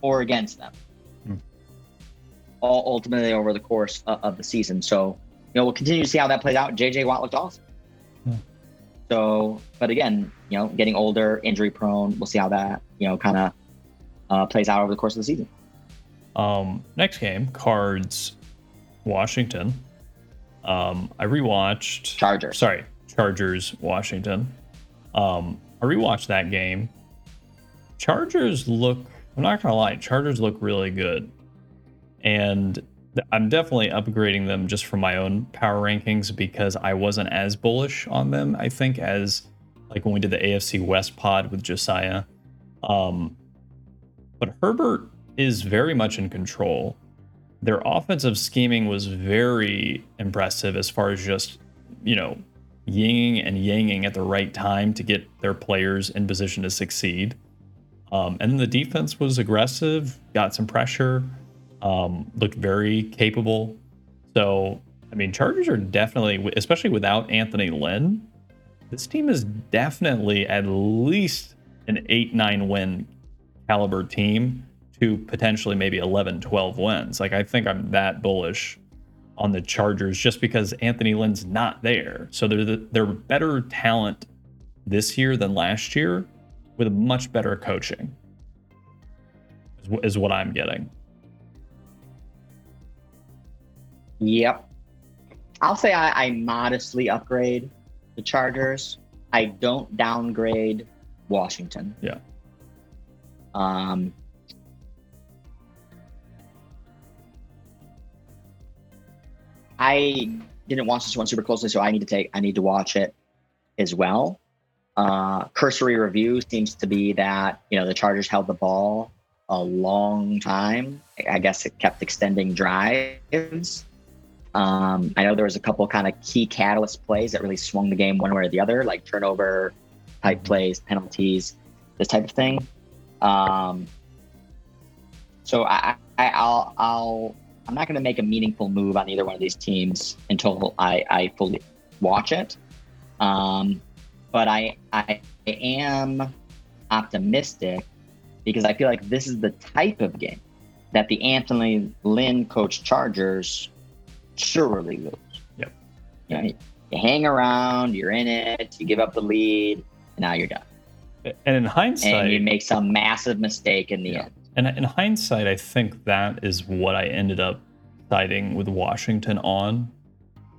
or against them. Hmm. All ultimately over the course of, of the season. So you know we'll continue to see how that plays out. JJ Watt looked awesome. Hmm. So, but again, you know, getting older, injury prone. We'll see how that you know kind of uh, plays out over the course of the season. Um, next game, Cards, Washington. Um, I rewatched. Chargers. Sorry, Chargers, Washington. Um, I rewatched that game. Chargers look. I'm not gonna lie. Chargers look really good, and I'm definitely upgrading them just for my own power rankings because I wasn't as bullish on them. I think as like when we did the AFC West pod with Josiah. Um, but Herbert is very much in control. Their offensive scheming was very impressive as far as just, you know, yinging and yanging at the right time to get their players in position to succeed. Um, and then the defense was aggressive, got some pressure, um, looked very capable. So, I mean, Chargers are definitely, especially without Anthony Lynn, this team is definitely at least an 8 9 win caliber team to potentially maybe 11 12 wins. Like, I think I'm that bullish on the Chargers just because Anthony Lynn's not there. So they're, the, they're better talent this year than last year with much better coaching, is, wh- is what I'm getting. Yep. I'll say I, I modestly upgrade the Chargers. I don't downgrade Washington. Yeah. Um, I didn't watch this one super closely, so I need to take I need to watch it as well. Uh, cursory review seems to be that you know the Chargers held the ball a long time. I guess it kept extending drives. Um, I know there was a couple kind of key catalyst plays that really swung the game one way or the other, like turnover type plays, penalties. this type of thing. Um, so I, I I'll I'll I'm not going to make a meaningful move on either one of these teams until I, I fully watch it. Um, but I I am optimistic because I feel like this is the type of game that the Anthony Lynn coach Chargers surely lose. Yep. You, know, you hang around, you're in it, you give up the lead, and now you're done. And in hindsight, and you make some massive mistake in the yeah. end. And in hindsight, I think that is what I ended up siding with Washington on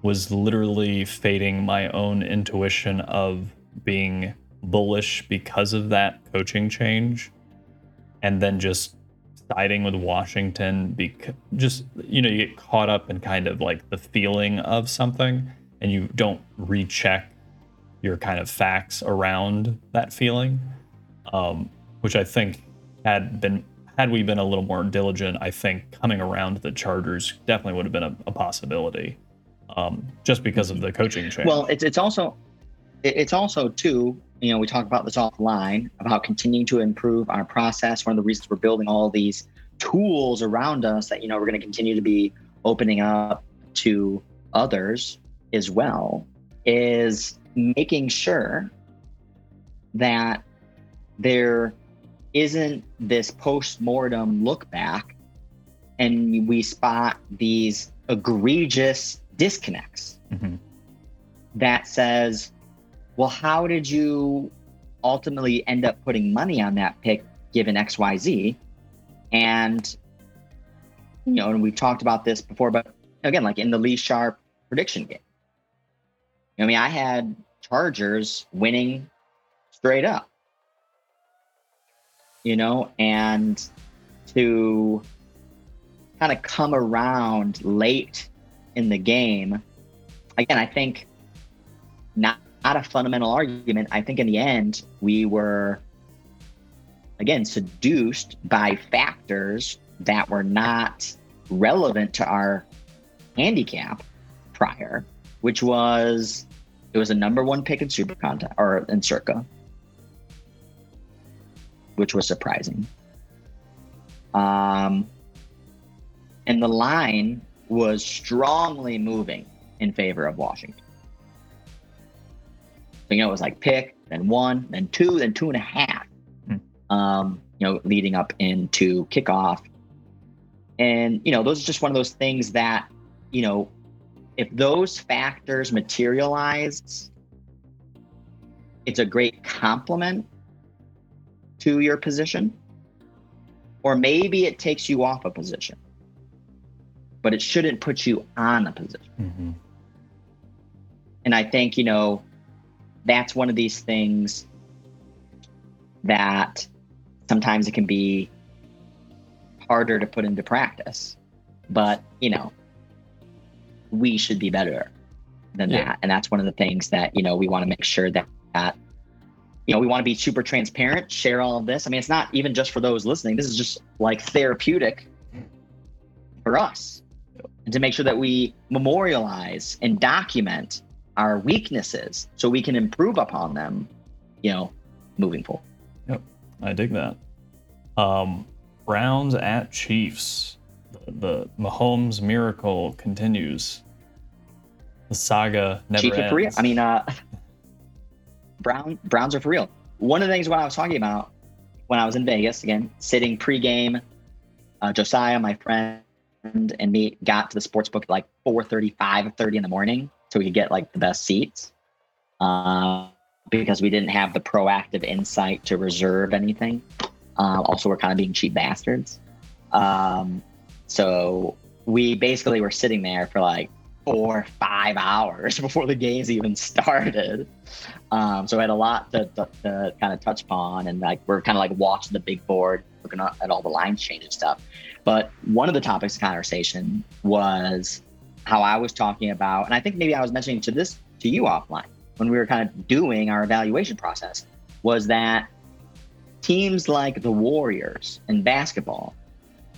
was literally fading my own intuition of being bullish because of that coaching change and then just siding with Washington because just you know you get caught up in kind of like the feeling of something and you don't recheck your kind of facts around that feeling um, which I think had been had we been a little more diligent I think coming around the Chargers definitely would have been a, a possibility um, just because of the coaching change. Well, it's it's also it's also too you know we talk about this offline about continuing to improve our process. One of the reasons we're building all these tools around us that you know we're going to continue to be opening up to others as well is making sure that there isn't this post-mortem look back and we spot these egregious disconnects mm-hmm. that says, well, how did you ultimately end up putting money on that pick given XYZ? And, you know, and we've talked about this before, but again, like in the Lee Sharpe prediction game, I mean, I had Chargers winning straight up, you know, and to kind of come around late in the game. Again, I think not, not a fundamental argument. I think in the end, we were, again, seduced by factors that were not relevant to our handicap prior, which was it was a number one pick in Super Contest or in Circa, which was surprising. Um, and the line was strongly moving in favor of Washington. So, you know, it was like pick, then one, then two, then two and a half, hmm. um, you know, leading up into kickoff. And, you know, those are just one of those things that, you know, if those factors materialize, it's a great complement to your position. Or maybe it takes you off a position but it shouldn't put you on a position. Mm-hmm. And I think, you know, that's one of these things that sometimes it can be harder to put into practice. But, you know, we should be better than yeah. that. And that's one of the things that, you know, we want to make sure that, that you know, we want to be super transparent, share all of this. I mean, it's not even just for those listening. This is just like therapeutic for us and to make sure that we memorialize and document our weaknesses so we can improve upon them, you know, moving forward. Yep, I dig that. Um, Browns at Chiefs. The, Mahomes miracle continues. The saga never Chiefs ends. Are for real. I mean, uh, (laughs) Brown Browns are for real. One of the things what I was talking about when I was in Vegas again, sitting pregame, uh, Josiah, my friend, and me got to the sports book at like 4.35 30 in the morning so we could get like the best seats uh, because we didn't have the proactive insight to reserve anything uh, also we're kind of being cheap bastards um, so we basically were sitting there for like four five hours (laughs) before the games even started. Um, so we had a lot to, to, to kind of touch upon and like we're kind of like watching the big board looking at all the lines change and stuff. But one of the topics of conversation was how I was talking about, and I think maybe I was mentioning to this to you offline when we were kind of doing our evaluation process, was that teams like the Warriors in basketball,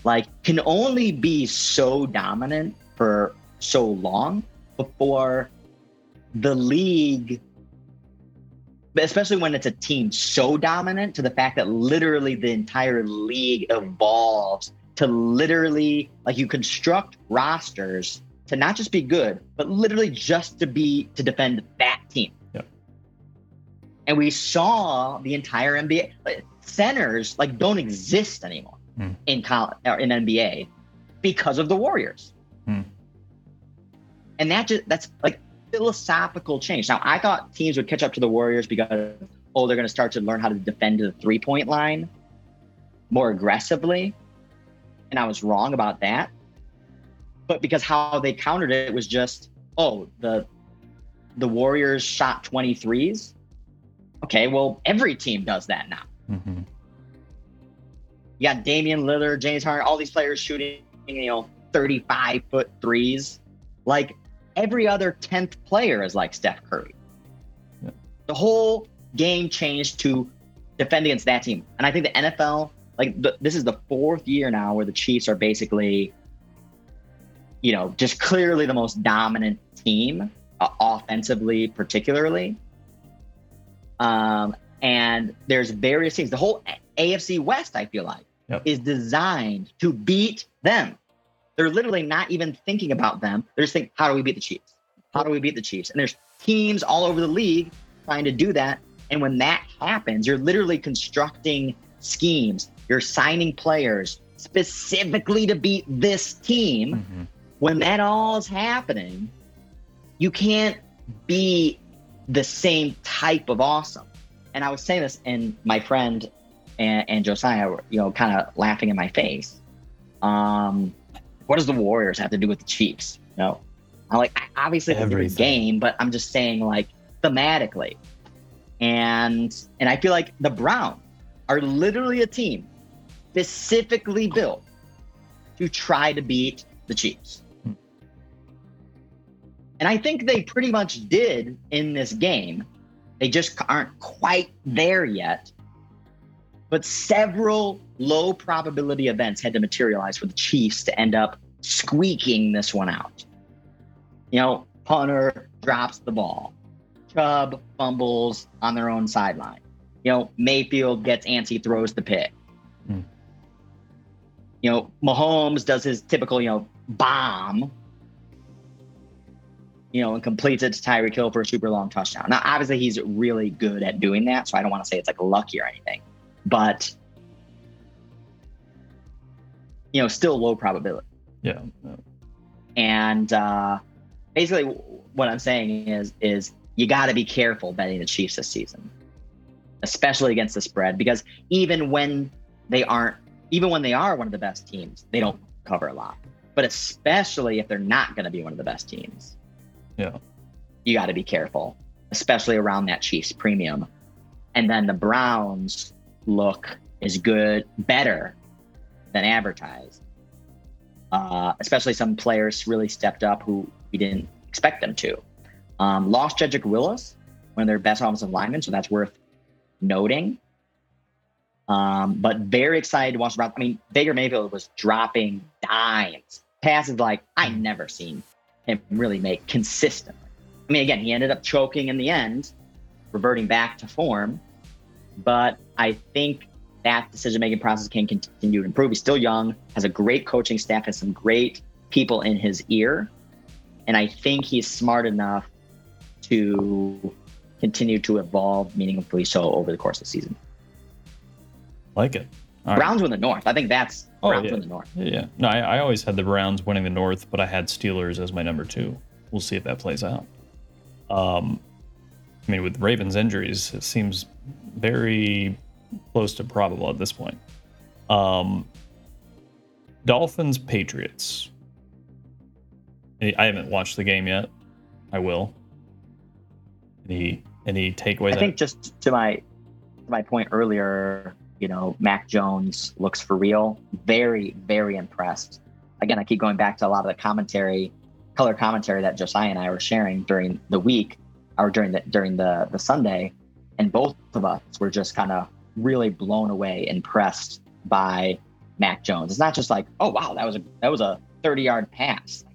like can only be so dominant for so long before the league especially when it's a team so dominant to the fact that literally the entire league evolves to literally like you construct rosters to not just be good, but literally just to be to defend that team. Yep. And we saw the entire NBA like, centers like don't exist anymore Hmm. in college or in NBA because of the Warriors. Hmm. And that just that's like philosophical change. Now I thought teams would catch up to the Warriors because oh they're going to start to learn how to defend the three point line more aggressively, and I was wrong about that. But because how they countered it was just oh the the Warriors shot 23s. Okay, well every team does that now. hmm You got Damian Lillard, James Harden, all these players shooting, you know, 35 foot threes. Like every other 10th player is like Steph Curry. Yeah. The whole game changed to defend against that team. And I think the NFL, like the, this is the fourth year now where the Chiefs are basically, you know, just clearly the most dominant team, uh, offensively, particularly. Um, and there's various teams. The whole AFC West, I feel like, Yep. is designed to beat them. They're literally not even thinking about them. They're just thinking, how do we beat the Chiefs? How do we beat the Chiefs? And there's teams all over the league trying to do that. And when that happens, you're literally constructing schemes. You're signing players specifically to beat this team hmm when that all is happening, you can't be the same type of awesome. And I was saying this, and my friend and, and Josiah were, you know, kind of laughing in my face. Um, what does the Warriors have to do with the Chiefs? No, I'm like, I- obviously it's a different game, but I'm just saying, like, thematically. And and I feel like the Browns are literally a team specifically built to try to beat the Chiefs. And I think they pretty much did in this game. They just aren't quite there yet. But several low probability events had to materialize for the Chiefs to end up squeaking this one out. You know, punter drops the ball. Chubb fumbles on their own sideline. You know, Mayfield gets antsy, throws the pick. Hmm. You know, Mahomes does his typical, you know, bomb you know, and completes it to Tyreek Hill for a super long touchdown. Now, obviously, he's really good at doing that, so I don't want to say it's like lucky or anything, but you know, still low probability. Yeah. yeah. And uh, basically, what I'm saying is, is you got to be careful betting the Chiefs this season, especially against the spread, because even when they aren't, even when they are one of the best teams, they don't cover a lot. But especially if they're not going to be one of the best teams, Yeah. you got to be careful, especially around that Chiefs premium. And then the Browns look is good, better than advertised. Uh, especially some players really stepped up who we didn't expect them to. Um, lost Jedrick Willis, one of their best offensive linemen, so that's worth noting. Um, but very excited to watch. I mean, Baker Mayfield was dropping dimes, passes like I never seen him really make consistently. I mean, again, he ended up choking in the end, reverting back to form. But I think that decision making process can continue to improve. He's still young, has a great coaching staff, has some great people in his ear. And I think he's smart enough to continue to evolve meaningfully so over the course of the season. Like it. All right. Browns win the North. I think that's Oh, Browns yeah. win the North. Yeah, yeah. No, I, I always had the Browns winning the North, but I had Steelers as my number two. We'll see if that plays out. Um, I mean, with Ravens injuries, it seems very close to probable at this point. Um, Dolphins Patriots. I haven't watched the game yet. I will. Any any takeaways? I think just to my to my point earlier, you know, Mac Jones looks for real. Very, very impressed. Again, I keep going back to a lot of the commentary, color commentary that Josiah and I were sharing during the week or during the during the the Sunday, and both of us were just kind of really blown away, impressed by Mac Jones. It's not just like, oh wow, that was a that was a 30 yard pass.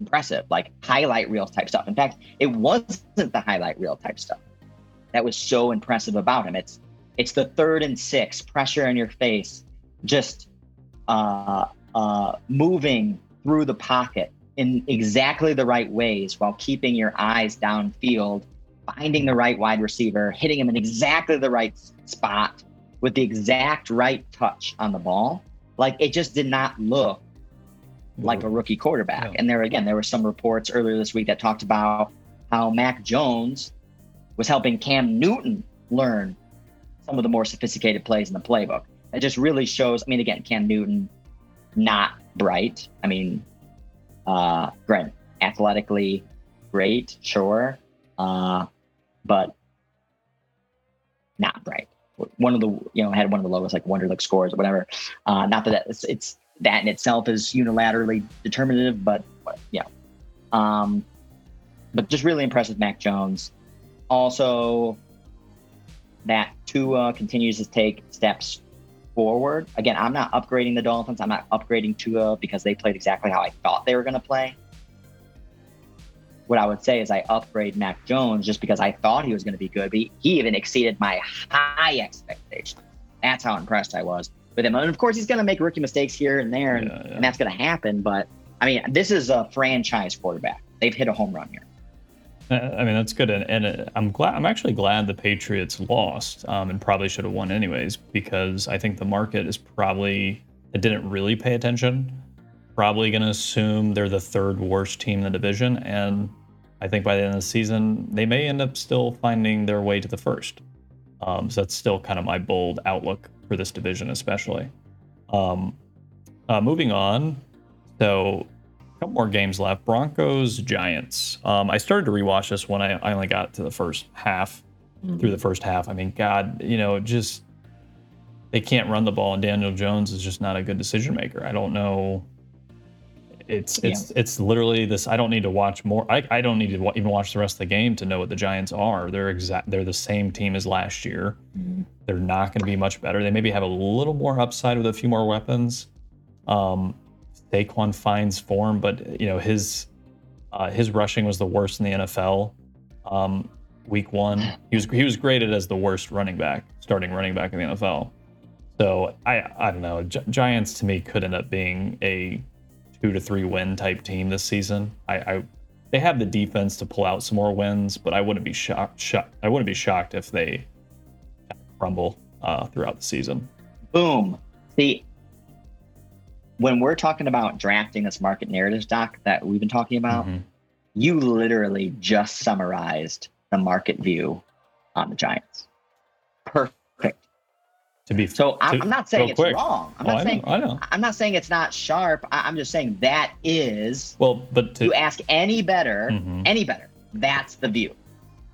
Impressive, like highlight reel type stuff. In fact, it wasn't the highlight reel type stuff. That was so impressive about him. It's it's the third and six, pressure in your face, just uh, uh, moving through the pocket in exactly the right ways while keeping your eyes downfield, finding the right wide receiver, hitting him in exactly the right spot with the exact right touch on the ball. Like it just did not look like a rookie quarterback. And there again, there were some reports earlier this week that talked about how Mac Jones was helping Cam Newton learn some of the more sophisticated plays in the playbook. It just really shows. I mean, again, Cam Newton, not bright. I mean, uh, great, athletically great, sure, uh, but not bright. One of the you know had one of the lowest like Wonderlic scores or whatever. Uh, not that it's, it's that in itself is unilaterally determinative, but yeah. Um, but just really impressed with Mac Jones. Also, that Tua continues to take steps forward. Again, I'm not upgrading the Dolphins. I'm not upgrading Tua because they played exactly how I thought they were going to play. What I would say is I upgrade Mac Jones just because I thought he was going to be good. But he, he even exceeded my high expectations. That's how impressed I was with him. And of course, he's going to make rookie mistakes here and there, and, yeah, yeah. and that's going to happen. But I mean, this is a franchise quarterback. They've hit a home run here. I mean that's good, and, and, uh, I'm glad. I'm actually glad the Patriots lost, um, and probably should have won anyways, because I think the market is probably it didn't really pay attention. Probably going to assume they're the third worst team in the division, and I think by the end of the season they may end up still finding their way to the first. Um, so that's still kind of my bold outlook for this division, especially. Um, uh, moving on, so a couple more games left. Broncos, Giants. Um, I started to rewatch this when I, I only got to the first half. Mm-hmm. Through the first half, I mean, God, you know, just they can't run the ball, and Daniel Jones is just not a good decision maker. I don't know. It's it's yeah. it's literally this. I don't need to watch more. I, I don't need to even watch the rest of the game to know what the Giants are. They're exact. They're the same team as last year. Mm-hmm. They're not going to be much better. They maybe have a little more upside with a few more weapons. Um, Saquon finds form, but you know his uh, his rushing was the worst in the NFL. Um, week one, he was he was graded as the worst running back, starting running back in the NFL. So I I don't know. Gi- Giants to me could end up being a two to three win type team this season. I, I they have the defense to pull out some more wins, but I wouldn't be shocked. shocked I wouldn't be shocked if they crumble uh, throughout the season. Boom. See, when we're talking about drafting this market narrative doc that we've been talking about, mm-hmm. you literally just summarized the market view on the Giants. Perfect. To be so, to, I'm, not saying it's quick. wrong. I'm oh, not saying I know, I know. I'm not saying it's not sharp. I, am just saying that is well. But to, you ask any better, mm-hmm. any better, that's the view,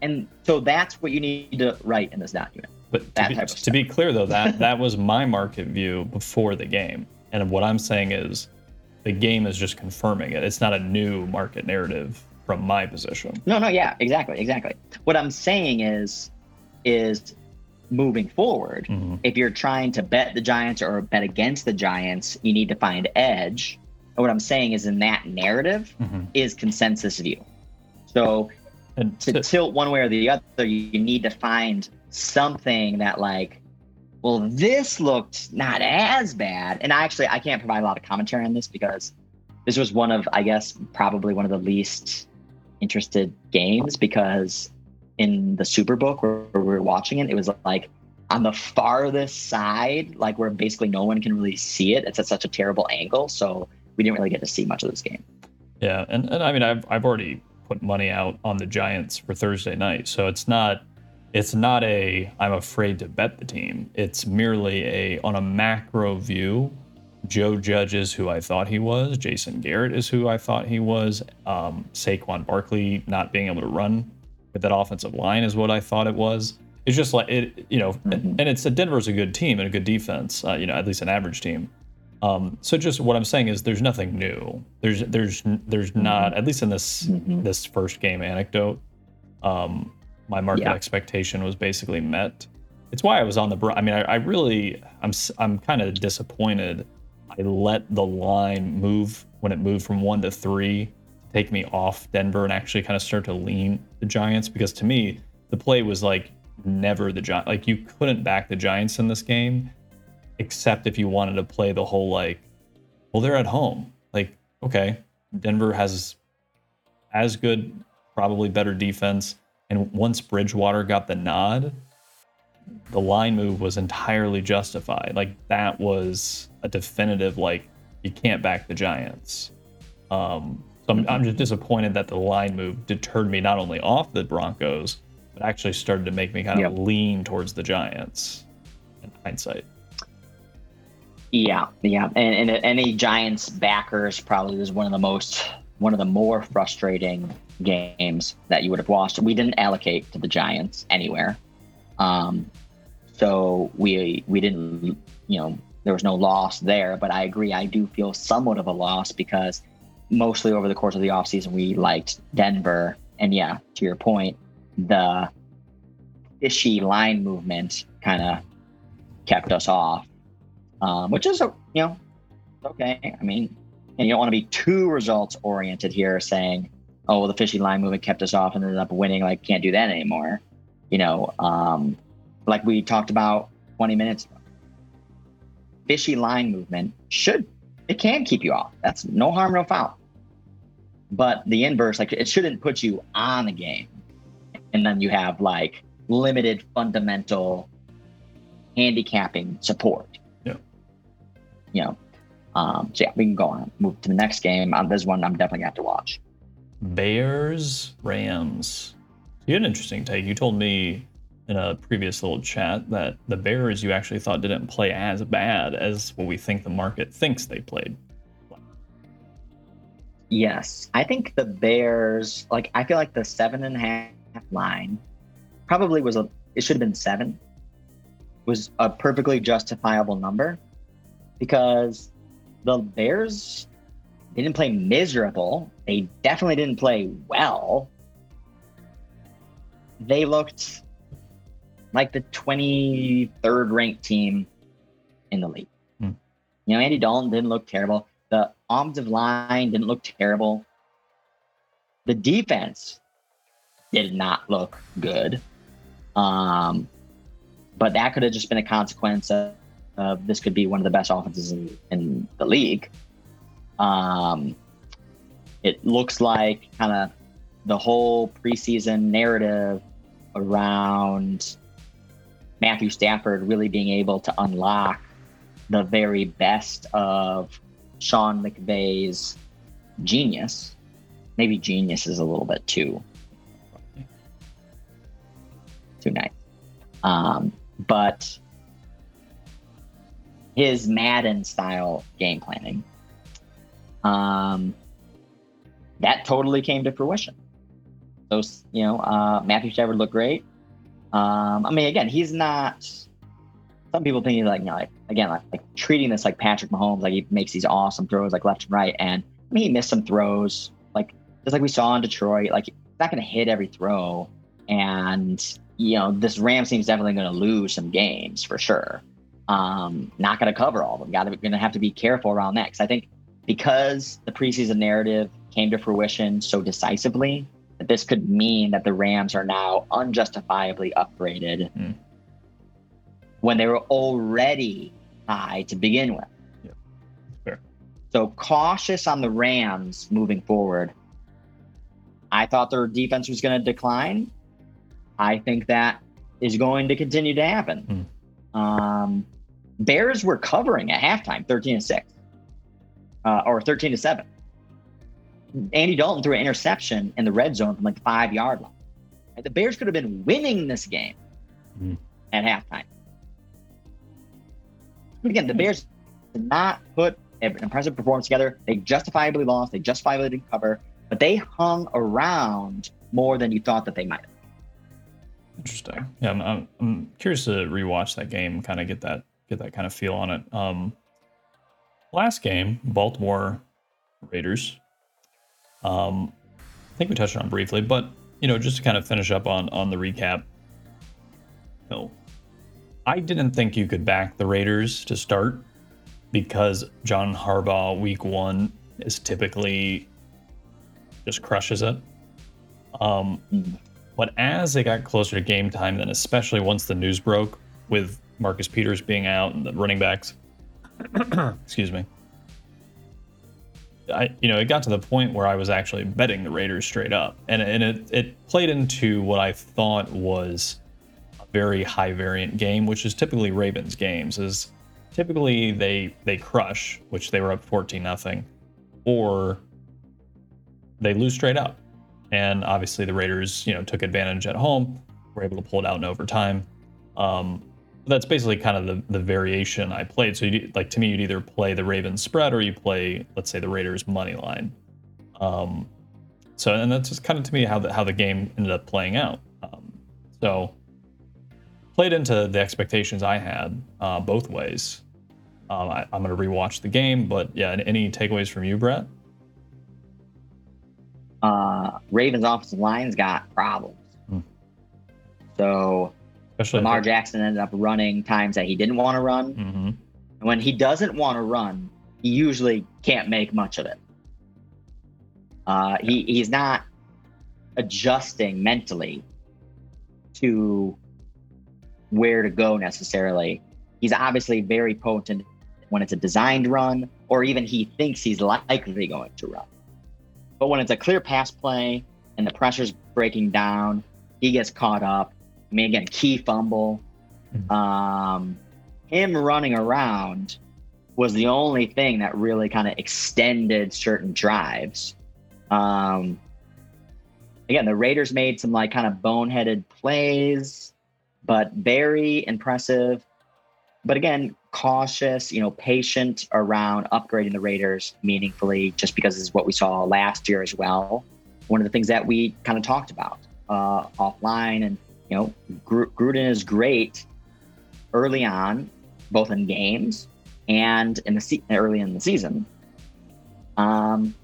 and so that's what you need to write in this document. But to be, to be clear, though, that (laughs) that was my market view before the game. And what I'm saying is the game is just confirming it. It's not a new market narrative from my position. No, no, yeah, exactly, exactly. What I'm saying is is moving forward, mm-hmm. if you're trying to bet the Giants or bet against the Giants, you need to find edge. And what I'm saying is in that narrative mm-hmm. is consensus view. So and to, to tilt one way or the other, you need to find something that like well, this looked not as bad. And actually, I can't provide a lot of commentary on this because this was one of, I guess, probably one of the least interested games because in the Superbook where, where we were watching it, it was like on the farthest side, like where basically no one can really see it. It's at such a terrible angle. So we didn't really get to see much of this game. Yeah. And, and I mean, I've, I've already put money out on the Giants for Thursday night. So it's not it's not a I'm afraid to bet the team. It's merely a on a macro view. Joe Judge is who I thought he was. Jason Garrett is who I thought he was. Um, Saquon Barkley not being able to run with that offensive line is what I thought it was. It's just like it, you know, mm-hmm. and it's a Denver's a good team and a good defense. Uh, you know, at least an average team. Um, so just what I'm saying is there's nothing new. There's there's there's mm-hmm. not at least in this mm-hmm. this first game anecdote. Um, my market yeah. expectation was basically met. It's why I was on the. I mean, I, I really, I'm, I'm kind of disappointed. I let the line move when it moved from one to three, take me off Denver and actually kind of start to lean the Giants because to me the play was like never the Giants. Like you couldn't back the Giants in this game, except if you wanted to play the whole like, well, they're at home. Like, okay, Denver has as good, probably better defense. And once Bridgewater got the nod, the line move was entirely justified. Like that was a definitive like you can't back the Giants. Um, so I'm, I'm just disappointed that the line move deterred me not only off the Broncos, but actually started to make me kind of yep. lean towards the Giants in hindsight. Yeah, yeah, and, and any Giants backers probably was one of the most one of the more frustrating games that you would have watched. We didn't allocate to the Giants anywhere, um, so we we didn't you know there was no loss there. But I agree, I do feel somewhat of a loss because mostly over the course of the offseason we liked Denver, and yeah, to your point, the fishy line movement kind of kept us off, um, which is you know okay. I mean, and you don't want to be too results oriented here, saying, "Oh, well, the fishy line movement kept us off and ended up winning." Like, can't do that anymore. You know, um, like we talked about 20 minutes ago. Fishy line movement should it can keep you off. That's no harm, no foul. But the inverse, like it shouldn't put you on the game, and then you have like limited fundamental handicapping support. Yeah. You know, um, so yeah, we can go on, move to the next game. Um, there's one I'm definitely gonna have to watch. Bears Rams. You had an interesting take. You told me in a previous little chat that the Bears you actually thought didn't play as bad as what we think the market thinks they played. Yes, I think the Bears. Like, I feel like the seven and a half line probably was a. It should have been seven. Was a perfectly justifiable number because the Bears didn't play miserable. They definitely didn't play well. They looked like the 23rd ranked team in the league. Hmm. You know, Andy Dalton didn't look terrible. The offensive line didn't look terrible. The defense did not look good. Um, but that could have just been a consequence of uh, this could be one of the best offenses in, in the league. Um, it looks like kind of the whole preseason narrative around Matthew Stafford really being able to unlock the very best of Sean McVay's genius. Maybe genius is a little bit too too nice. Um, but his Madden style game planning. Um, that totally came to fruition. Those, you know, uh, Matthew Stafford looked great. Um, I mean, again, he's not. Some people think he's like, you know, like again, like, like treating this like Patrick Mahomes, like he makes these awesome throws like left and right, and I mean, he missed some throws, like just like we saw in Detroit. Like he's not going to hit every throw, and you know, this Rams team's definitely going to lose some games for sure um, not going to cover all of them. Got to going to have to be careful around that because I think because the preseason narrative came to fruition so decisively that this could mean that the Rams are now unjustifiably upgraded mm. when they were already high to begin with. Yeah. Fair. So cautious on the Rams moving forward. I thought their defense was going to decline. I think that is going to continue to happen. Mm. Um, Bears were covering at halftime, 13 to 6, uh, or 13 to 7. Andy Dalton threw an interception in the red zone from like five yard line. The Bears could have been winning this game mm-hmm. at halftime. Again, the Bears did not put an impressive performance together. They justifiably lost. They justifiably didn't cover, but they hung around more than you thought that they might. Interesting. Yeah, I'm, I'm curious to rewatch that game, kind of get that get that kind of feel on it. Um, last game, Baltimore Raiders. Um, I think we touched on briefly, but you know, just to kind of finish up on on the recap. You know, I didn't think you could back the Raiders to start because John Harbaugh week one is typically just crushes it. Um, But as it got closer to game time, then especially once the news broke with Marcus Peters being out and the running backs, (clears throat) excuse me, I you know it got to the point where I was actually betting the Raiders straight up, and and it it played into what I thought was very high variant game, which is typically Ravens games. Is typically they they crush, which they were up fourteen nothing, or they lose straight up. And obviously the Raiders, you know, took advantage at home, were able to pull it out in overtime. Um, that's basically kind of the, the variation I played. So, like to me, you'd either play the Ravens spread or you play, let's say, the Raiders money line. Um, so, and that's just kind of to me how the how the game ended up playing out. Um, so, played into the expectations I had uh, both ways. Um, I, am going to rewatch the game, but yeah, any takeaways from you, Brett? Uh, Ravens offensive line's got problems. Hmm. So Especially Lamar Jackson ended up running times that he didn't want to run. Mm-hmm. And when he doesn't want to run, he usually can't make much of it. Uh, he, he's not adjusting mentally to where to go necessarily. He's obviously very potent when it's a designed run, or even he thinks he's likely going to run. But when it's a clear pass play and the pressure's breaking down, he gets caught up I mean, again, key fumble. Mm-hmm. Um, him running around was the only thing that really kind of extended certain drives. Um, again, the Raiders made some like kind of boneheaded plays, but very impressive. But again, cautious, you know, patient around upgrading the Raiders meaningfully, just because this is what we saw last year as well. One of the things that we kind of talked about uh, offline and you know, Gruden is great early on, both in games and in the se- early in the season. Um,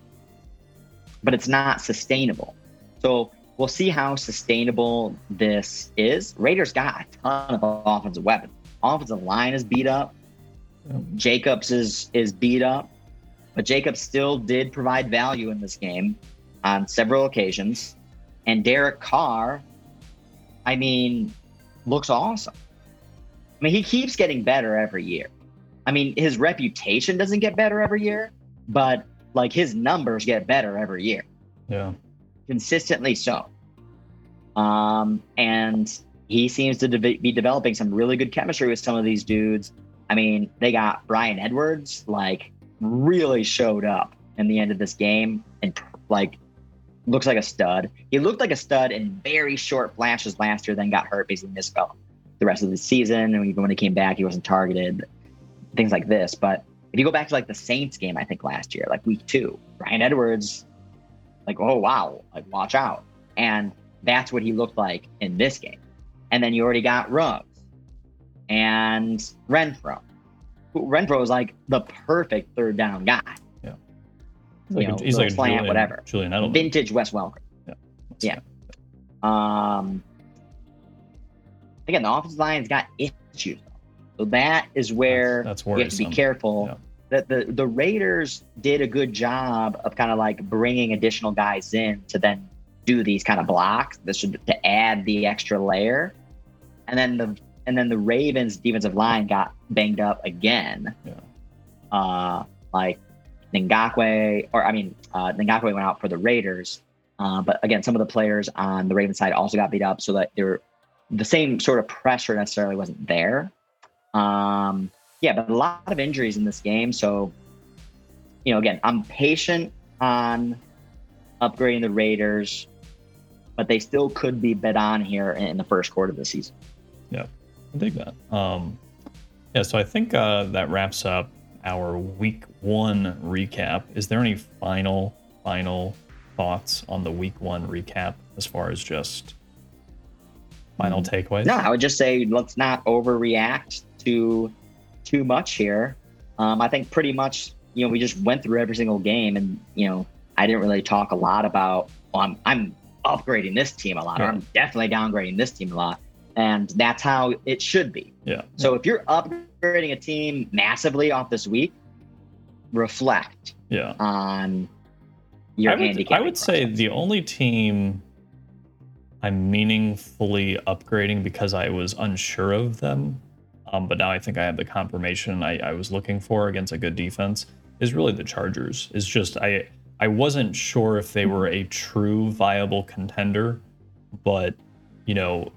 but it's not sustainable. So we'll see how sustainable this is. Raiders got a ton of offensive weapons. Offensive line is beat up. Jacobs is is beat up, but Jacobs still did provide value in this game on several occasions. And Derek Carr I mean, looks awesome. I mean, he keeps getting better every year. I mean, his reputation doesn't get better every year, but like his numbers get better every year. Yeah. Consistently so. Um, and he seems to de- be developing some really good chemistry with some of these dudes. I mean, they got Bryan Edwards, like, really showed up in the end of this game and like looks like a stud. He looked like a stud in very short flashes last year, then got hurt, basically missed the rest of the season. And even when he came back, he wasn't targeted, things like this. But if you go back to like the Saints game, I think last year, like week two, Bryan Edwards, like, oh, wow, like watch out. And that's what he looked like in this game. And then you already got Ruggs and Renfrow. Renfrow is like the perfect third down guy. Like you know, a, he's like slant, Julian, whatever. Julian Edelman. Vintage Wes Welker. Yeah. Yeah. Um. Again, the offensive line's got issues, so that is where that's, that's you have to be careful. Yeah. That the the Raiders did a good job of kind of like bringing additional guys in to then do these kind of blocks. This should to add the extra layer, and then the and then the Ravens defensive line got banged up again. Yeah. Uh, like Ngakoue, or I mean, uh, Ngakoue went out for the Raiders. Uh, but again, some of the players on the Ravens side also got beat up, so that they were the same sort of pressure necessarily wasn't there. Um, yeah, but a lot of injuries in this game. So, you know, again, I'm patient on upgrading the Raiders, but they still could be bet on here in the first quarter of the season. Yeah, I dig that. Um, yeah, so I think uh, that wraps up our week one recap. Is there any final, final thoughts on the week one recap as far as just final mm. takeaways? No, I would just say let's not overreact to too much here. Um, I think pretty much, you know, we just went through every single game and, you know, I didn't really talk a lot about, well, I'm, I'm upgrading this team a lot, yeah. or I'm definitely downgrading this team a lot. And that's how it should be. Yeah. So if you're upgrading, upgrading a team massively off this week, reflect yeah. on your I would, I would say the only team I'm meaningfully upgrading because I was unsure of them. Um, but now I think I have the confirmation I, I was looking for against a good defense. Is really the Chargers. Is just I I wasn't sure if they were a true viable contender, but you know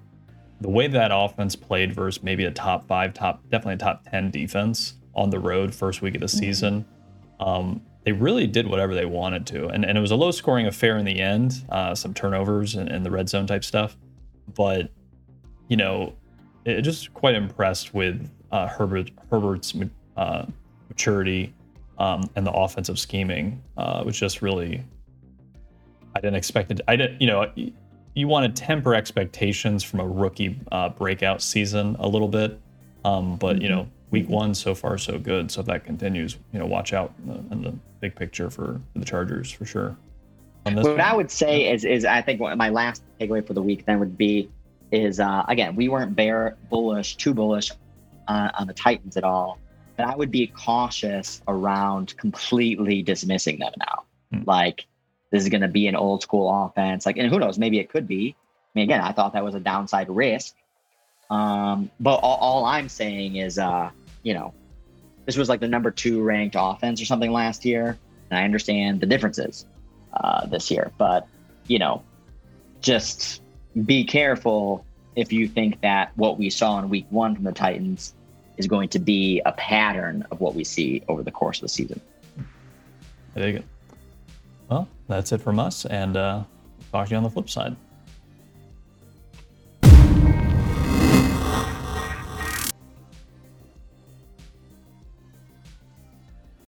the way that offense played versus maybe a top five, top definitely a top ten defense on the road first week of the season. Um, they really did whatever they wanted to, and and it was a low scoring affair in the end. Uh, some turnovers and, and the red zone type stuff, but you know, it just quite impressed with uh, Herbert Herbert's uh, maturity um, and the offensive scheming uh, was just really. I didn't expect it. I didn't, you know, you want to temper expectations from a rookie uh, breakout season a little bit, um, but you know, week one so far so good. So if that continues, you know, watch out in the, in the big picture for the Chargers for sure. what one. I would say is, is I think my last takeaway for the week then would be is uh, again we weren't bear bullish, too bullish on, on the Titans at all, but I would be cautious around completely dismissing them now. Hmm. Like this is going to be an old school offense. Like, and who knows? Maybe it could be. I mean, again, I thought that was a downside risk. Um, but all, all I'm saying is, uh, you know, this was like the number two ranked offense or something last year. And I understand the differences uh, this year, but you know, just be careful if you think that what we saw in week one from the Titans is going to be a pattern of what we see over the course of the season. There you go. Well, that's it from us, and uh, talk to you on the flip side.